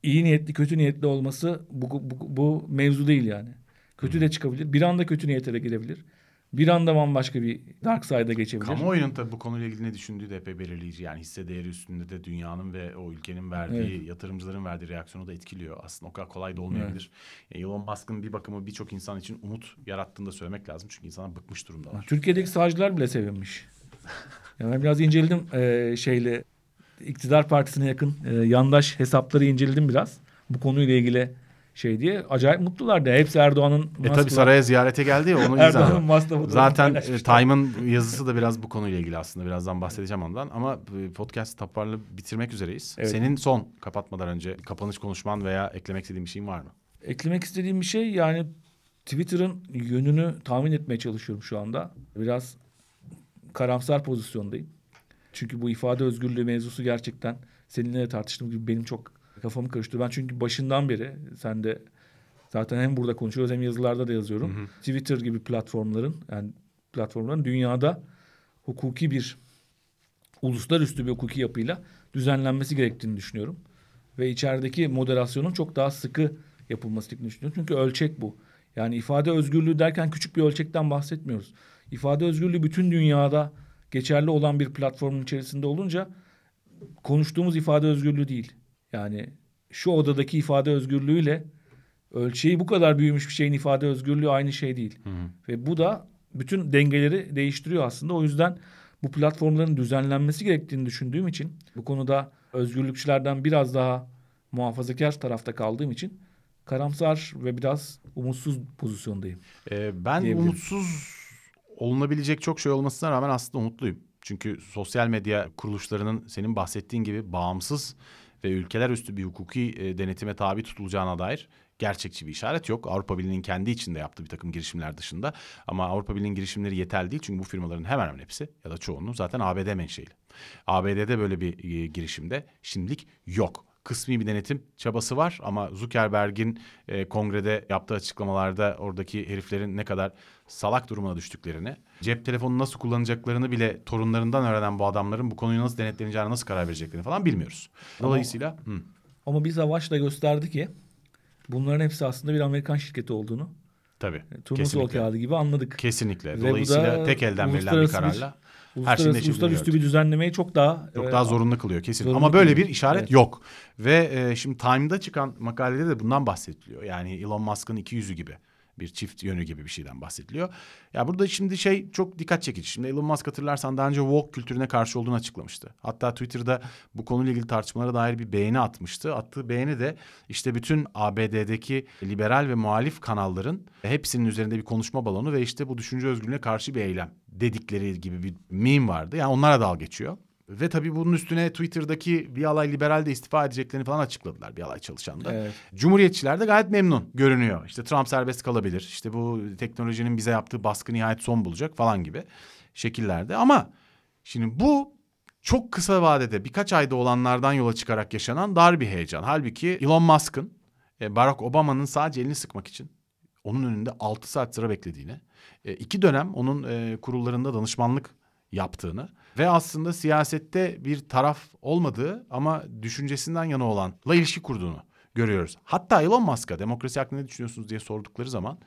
iyi niyetli kötü niyetli olması bu, bu, bu mevzu değil yani. Kötü de çıkabilir. Bir anda kötü niyete de girebilir. Bir anda bambaşka bir dark side'a geçebilir. Kamuoyunun tabii bu konuyla ilgili ne düşündüğü de epey belirleyici. Yani hisse değeri üstünde de dünyanın ve o ülkenin verdiği, Evet. yatırımcıların verdiği reaksiyonu da etkiliyor. Aslında o kadar kolay da olmayabilir. Yani Elon Musk'ın bir bakımı birçok insan için umut yarattığını da söylemek lazım. Çünkü insanlar bıkmış durumdalar. Türkiye'deki savcılar bile sevinmiş. Yani ben biraz inceledim eee, şeyle iktidar partisine yakın eee, yandaş hesapları inceledim biraz. Bu konuyla ilgili şey diye. Acayip mutlulardı. Hepsi Erdoğan'ın E tabii Musk'la- saraya ziyarete geldi ya onu Erdoğan'ın fotoğrafını Zaten e. Time'ın yazısı da biraz bu konuyla ilgili aslında. Birazdan bahsedeceğim ondan. Ama e, podcast toparlı bitirmek üzereyiz. Evet. Senin son kapatmadan önce kapanış konuşman veya eklemek istediğin bir şeyin var mı? Eklemek istediğim bir şey yani Twitter'ın yönünü tahmin etmeye çalışıyorum şu anda. Biraz karamsar pozisyondayım. Çünkü bu ifade özgürlüğü mevzusu gerçekten seninle de tartıştığım gibi benim çok kafamı karıştırıyor. Ben çünkü başından beri sen de zaten hem burada konuşuyoruz hem yazılarda da yazıyorum. Twitter gibi platformların yani platformların dünyada hukuki bir uluslararası bir hukuki yapıyla düzenlenmesi gerektiğini düşünüyorum. Ve içerideki moderasyonun çok daha sıkı yapılması gerektiğini düşünüyorum. Çünkü ölçek bu. Yani ifade özgürlüğü derken küçük bir ölçekten bahsetmiyoruz. İfade özgürlüğü bütün dünyada geçerli olan bir platformun içerisinde olunca konuştuğumuz ifade özgürlüğü değil. Yani şu odadaki ifade özgürlüğüyle ölçeği bu kadar büyümüş bir şeyin ifade özgürlüğü aynı şey değil. Ve bu da bütün dengeleri değiştiriyor aslında. O yüzden bu platformların düzenlenmesi gerektiğini düşündüğüm için bu konuda özgürlükçülerden biraz daha muhafazakar tarafta kaldığım için karamsar ve biraz umutsuz pozisyondayım. Ee, ben umutsuz olunabilecek çok şey olmasına rağmen aslında umutluyum. Çünkü sosyal medya kuruluşlarının senin bahsettiğin gibi bağımsız ve ülkeler üstü bir hukuki e, denetime tabi tutulacağına dair gerçekçi bir işaret yok. Avrupa Birliği'nin kendi içinde yaptığı bir takım girişimler dışında. Ama Avrupa Birliği'nin girişimleri yeterli değil. Çünkü bu firmaların hemen hemen hepsi ya da çoğunluğu zaten ABD menşeili. ABD'de böyle bir e, girişimde şimdilik yok kısmi bir denetim çabası var ama Zuckerberg'in e, kongrede yaptığı açıklamalarda oradaki heriflerin ne kadar salak durumuna düştüklerini, cep telefonu nasıl kullanacaklarını bile torunlarından öğrenen bu adamların bu konuyu nasıl denetleneceğine nasıl karar vereceklerini falan bilmiyoruz. Dolayısıyla hı, Ama bir savaş da gösterdi ki bunların hepsi aslında bir Amerikan şirketi olduğunu tabii turnusol kesinlikle. kağıdı gibi anladık. Kesinlikle. Dolayısıyla tek elden verilen bir uluslararası bir- kararla her şeyin Uluslararası, uluslararası bir düzenlemeyi çok daha Çok e, daha zorunlu kılıyor kesin. zorunlu Ama böyle kılıyor. bir işaret Evet. yok. Ve e, şimdi Time'da çıkan makalede de bundan bahsediliyor. Yani Elon Musk'ın iki yüzü gibi bir çift yönü gibi bir şeyden bahsediliyor. Ya burada şimdi şey çok dikkat çekici. Şimdi Elon Musk hatırlarsan daha önce woke kültürüne karşı olduğunu açıklamıştı. Hatta Twitter'da bu konuyla ilgili tartışmalara dair bir beğeni atmıştı. Attığı beğeni de işte bütün ABD'deki liberal ve muhalif kanalların hepsinin üzerinde bir konuşma balonu ve işte bu düşünce özgürlüğüne karşı bir eylem dedikleri gibi bir meme vardı. Yani onlara dal geçiyor. Ve tabii bunun üstüne Twitter'daki bir alay liberal de istifa edeceklerini falan açıkladılar bir alay çalışan da. Evet. Cumhuriyetçiler de gayet memnun görünüyor. İşte Trump serbest kalabilir. İşte bu teknolojinin bize yaptığı baskı nihayet son bulacak falan gibi şekillerde. Ama şimdi bu çok kısa vadede birkaç ayda olanlardan yola çıkarak yaşanan dar bir heyecan. Halbuki Elon Musk'ın e, Barack Obama'nın sadece elini sıkmak için onun önünde 6 saat sıra beklediğini, e, iki dönem onun e, kurullarında danışmanlık yaptığını ve aslında siyasette bir taraf olmadığı ama düşüncesinden yana olanla ilişki kurduğunu görüyoruz. Hatta Elon Musk'a demokrasi hakkında ne düşünüyorsunuz diye sordukları zaman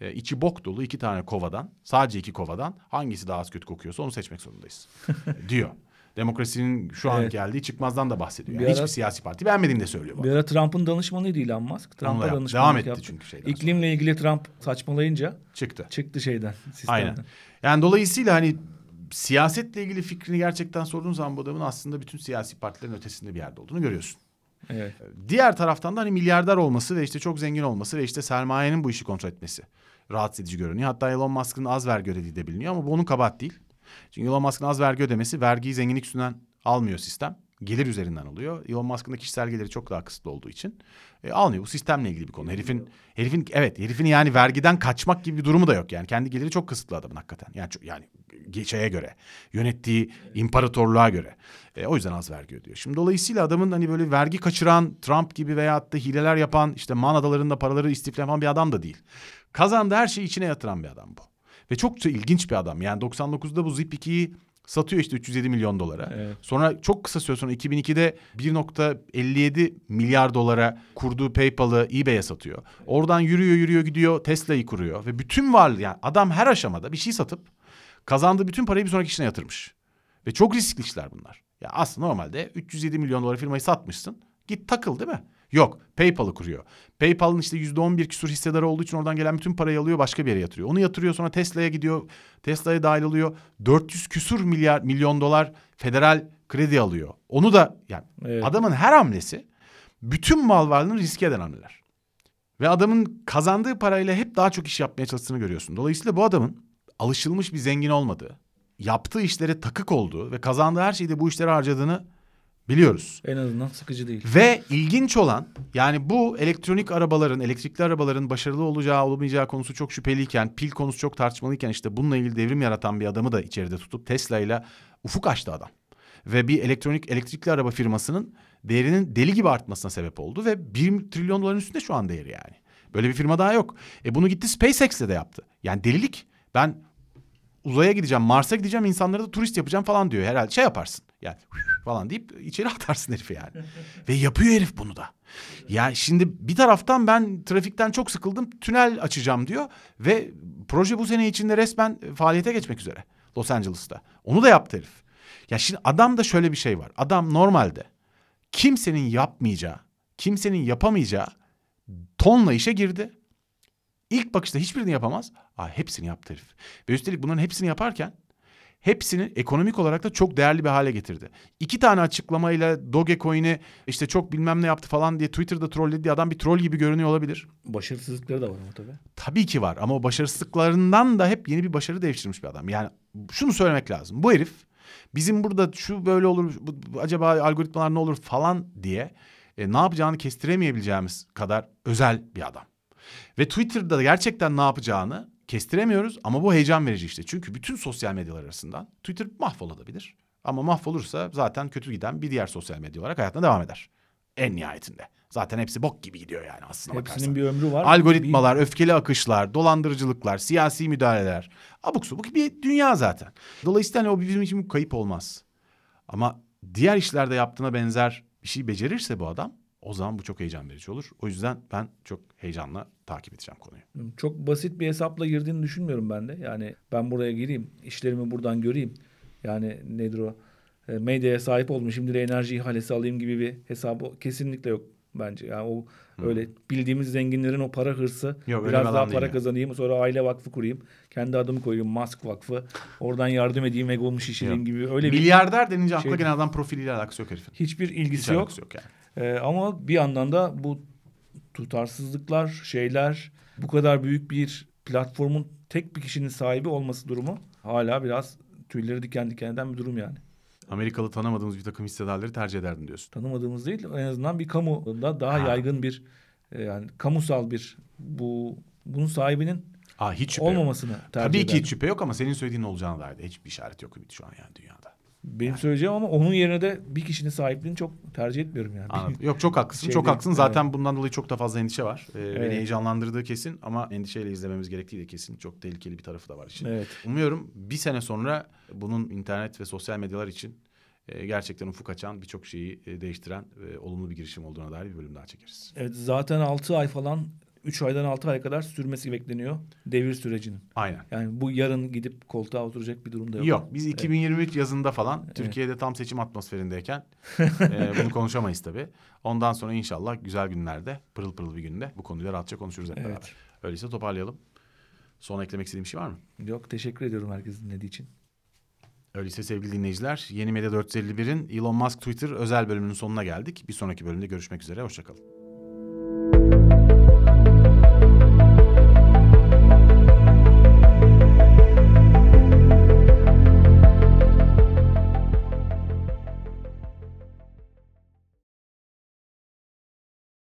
e, içi bok dolu iki tane kovadan, sadece iki kovadan hangisi daha az kötü kokuyorsa onu seçmek zorundayız diyor. Demokrasinin şu an Evet. geldiği çıkmazdan da bahsediyor. Yani ara- hiçbir siyasi parti beğenmediğini de söylüyor. Bir ara Trump'ın danışmanıydı Elon Musk. Trump'a danışmanlık devam etti yaptı. çünkü şeyden sonra. İklimle ilgili Trump saçmalayınca Çıktı. çıktı şeyden, sistemden. Aynen. Yani dolayısıyla hani siyasetle ilgili fikrini gerçekten sorduğun zaman bu adamın aslında bütün siyasi partilerin ötesinde bir yerde olduğunu görüyorsun. Evet. Diğer taraftan da hani milyarder olması ve işte çok zengin olması ve işte sermayenin bu işi kontrol etmesi rahatsız edici görünüyor. Hatta Elon Musk'ın az vergi ödediği de biliniyor ama bu onun kabahat değil. Çünkü Elon Musk'ın az vergi ödemesi vergiyi zenginlik üstünden almıyor sistem. Gelir üzerinden oluyor. Elon Musk'ın da kişisel geliri çok daha kısıtlı olduğu için e, almıyor. Bu sistemle ilgili bir konu. Herifin herifin evet herifin yani vergiden kaçmak gibi bir durumu da yok yani. Kendi geliri çok kısıtlı adamın hakikaten. Yani yani şeye göre yönettiği imparatorluğa göre. E, o yüzden az vergi ödüyor. Şimdi dolayısıyla adamın hani böyle vergi kaçıran Trump gibi veyahut da hileler yapan işte Man adalarında paraları istifleyen bir adam da değil. Kazandığı her şeyi içine yatıran bir adam bu. Ve çok da ilginç bir adam. Yani 99'da bu Zip 2'yi satıyor işte 307 milyon dolara. Evet. Sonra çok kısa süre sonra 2002'de 1.57 milyar dolara kurduğu PayPal'ı eBay'e satıyor. Oradan yürüyor yürüyor gidiyor Tesla'yı kuruyor. Ve bütün varlığı yani adam her aşamada bir şey satıp kazandığı bütün parayı bir sonraki işine yatırmış. Ve çok riskli işler bunlar. Ya aslında normalde 307 milyon dolar firmayı satmışsın. Git takıl değil mi? Yok. PayPal'ı kuruyor. PayPal'ın işte %11 küsur hissedarı olduğu için oradan gelen bütün parayı alıyor başka bir yere yatırıyor. Onu yatırıyor sonra Tesla'ya gidiyor. Tesla'ya dahil oluyor. 400 küsur milyar milyon dolar federal kredi alıyor. Onu da yani Evet. adamın her hamlesi bütün mal varlığını riske eden hamleler. Ve adamın kazandığı parayla hep daha çok iş yapmaya çalıştığını görüyorsun. Dolayısıyla bu adamın alışılmış bir zengin olmadığı, yaptığı işlere takık olduğu ve kazandığı her şeyi de bu işlere harcadığını biliyoruz. En azından sıkıcı değil. Ve ilginç olan yani bu elektronik arabaların, elektrikli arabaların başarılı olacağı olamayacağı konusu çok şüpheliyken, pil konusu çok tartışmalıyken işte bununla ilgili devrim yaratan bir adamı da içeride tutup Tesla ile ufuk açtı adam. Ve bir elektronik elektrikli araba firmasının değerinin deli gibi artmasına sebep oldu ve 1 trilyon doların üstünde şu an değeri yani. Böyle bir firma daha yok. E bunu gitti SpaceX'le de yaptı. Yani delilik. Ben uzaya gideceğim, Mars'a gideceğim, insanları da turist yapacağım falan diyor. Herhalde şey yaparsın. Yani falan deyip içeri atarsın herifi yani. Ve yapıyor herif bunu da. Ya şimdi bir taraftan ben trafikten çok sıkıldım, tünel açacağım diyor ve proje bu sene içinde resmen faaliyete geçmek üzere Los Angeles'ta. Onu da yaptı herif. Ya şimdi adamda şöyle bir şey var. Adam normalde kimsenin yapmayacağı, kimsenin yapamayacağı tonla işe girdi. İlk bakışta hiçbirini yapamaz. Aa, hepsini yaptı herif. Ve üstelik bunların hepsini yaparken hepsini ekonomik olarak da çok değerli bir hale getirdi. İki tane açıklamayla Dogecoin'i işte çok bilmem ne yaptı falan diye Twitter'da trollediği adam bir troll gibi görünüyor olabilir. Başarısızlıkları da var ama tabii. Tabii ki var ama o başarısızlıklarından da hep yeni bir başarı devşirmiş bir adam. Yani şunu söylemek lazım. Bu herif bizim burada şu böyle olur, bu- acaba algoritmalar ne olur falan diye e, ne yapacağını kestiremeyebileceğimiz kadar özel bir adam. Ve Twitter'da da gerçekten ne yapacağını kestiremiyoruz ama bu heyecan verici işte. Çünkü bütün sosyal medyalar arasından Twitter mahvolabilir. Ama mahvolursa zaten kötü giden bir diğer sosyal medya olarak hayatına devam eder. En nihayetinde. Zaten hepsi bok gibi gidiyor yani aslında Hepsinin bir ömrü var. Algoritmalar, öfkeli akışlar, dolandırıcılıklar, siyasi müdahaleler. Abuk subuk bir dünya zaten. Dolayısıyla hani o bizim için bir kayıp olmaz. Ama diğer işlerde yaptığına benzer bir şey becerirse bu adam o zaman bu çok heyecan verici olur. O yüzden ben çok heyecanla takip edeceğim konuyu. Çok basit bir hesapla girdiğini düşünmüyorum ben de. Yani ben buraya gireyim, işlerimi buradan göreyim. Yani nedir o? E, medyaya sahip oldum, şimdi de enerji ihalesi alayım gibi bir hesabı kesinlikle yok bence. Yani o öyle bildiğimiz zenginlerin o para hırsı. Yok, biraz daha para yani. kazanayım, sonra aile vakfı kurayım. Kendi adımı koyayım, Musk Vakfı. Oradan yardım edeyim, egomu şişireyim Yok. gibi. Öyle bir Milyarder denince akla şey- adam profiliyle alakası yok herifin. hiçbir Hiç ilgisi yok. alakası yok yani. Ee, ama bir yandan da bu tutarsızlıklar, şeyler, bu kadar büyük bir platformun tek bir kişinin sahibi olması durumu hala biraz tüyleri diken diken eden bir durum yani. Amerikalı tanımadığımız bir takım hissedarları tercih ederdin diyorsun. Tanımadığımız değil en azından bir kamuda daha Ha. yaygın bir e, yani kamusal bir bu bunun sahibinin Aa, hiç olmamasını tercih Tabii ki ederdim. hiç şüphe yok ama senin söylediğin olacağına dair de hiçbir işaret yok şu an yani dünyada. Benim söyleyeceğim ama onun yerine de bir kişinin sahipliğini çok tercih etmiyorum yani. Anladım. Yok çok haklısın. Şey çok değil, haklısın. Zaten bundan dolayı çok da fazla endişe var. Ee, Beni Evet. heyecanlandırdığı kesin ama endişeyle izlememiz gerektiği de kesin. Çok tehlikeli bir tarafı da var için. Evet. Umuyorum bir sene sonra bunun internet ve sosyal medyalar için e, gerçekten ufuk açan birçok şeyi e, değiştiren olumlu bir girişim olduğuna dair bir bölüm daha çekeriz. Evet zaten 6 ay falan 3 aydan 6 aya kadar sürmesi bekleniyor devir sürecinin. Aynen. Yani bu yarın gidip koltuğa oturacak bir durumda yok. Yok. biz 2023 yazında falan Türkiye'de tam seçim atmosferindeyken e, bunu konuşamayız tabii. Ondan sonra inşallah güzel günlerde pırıl pırıl bir günde bu konuyu rahatça konuşuruz hep Evet. beraber. Öyleyse toparlayalım. Son eklemek istediğim bir şey var mı? Yok teşekkür ediyorum herkesin dinlediği için. Öyleyse sevgili dinleyiciler Yeni Medya 451'in Elon Musk Twitter özel bölümünün sonuna geldik. Bir sonraki bölümde görüşmek üzere. Hoşçakalın.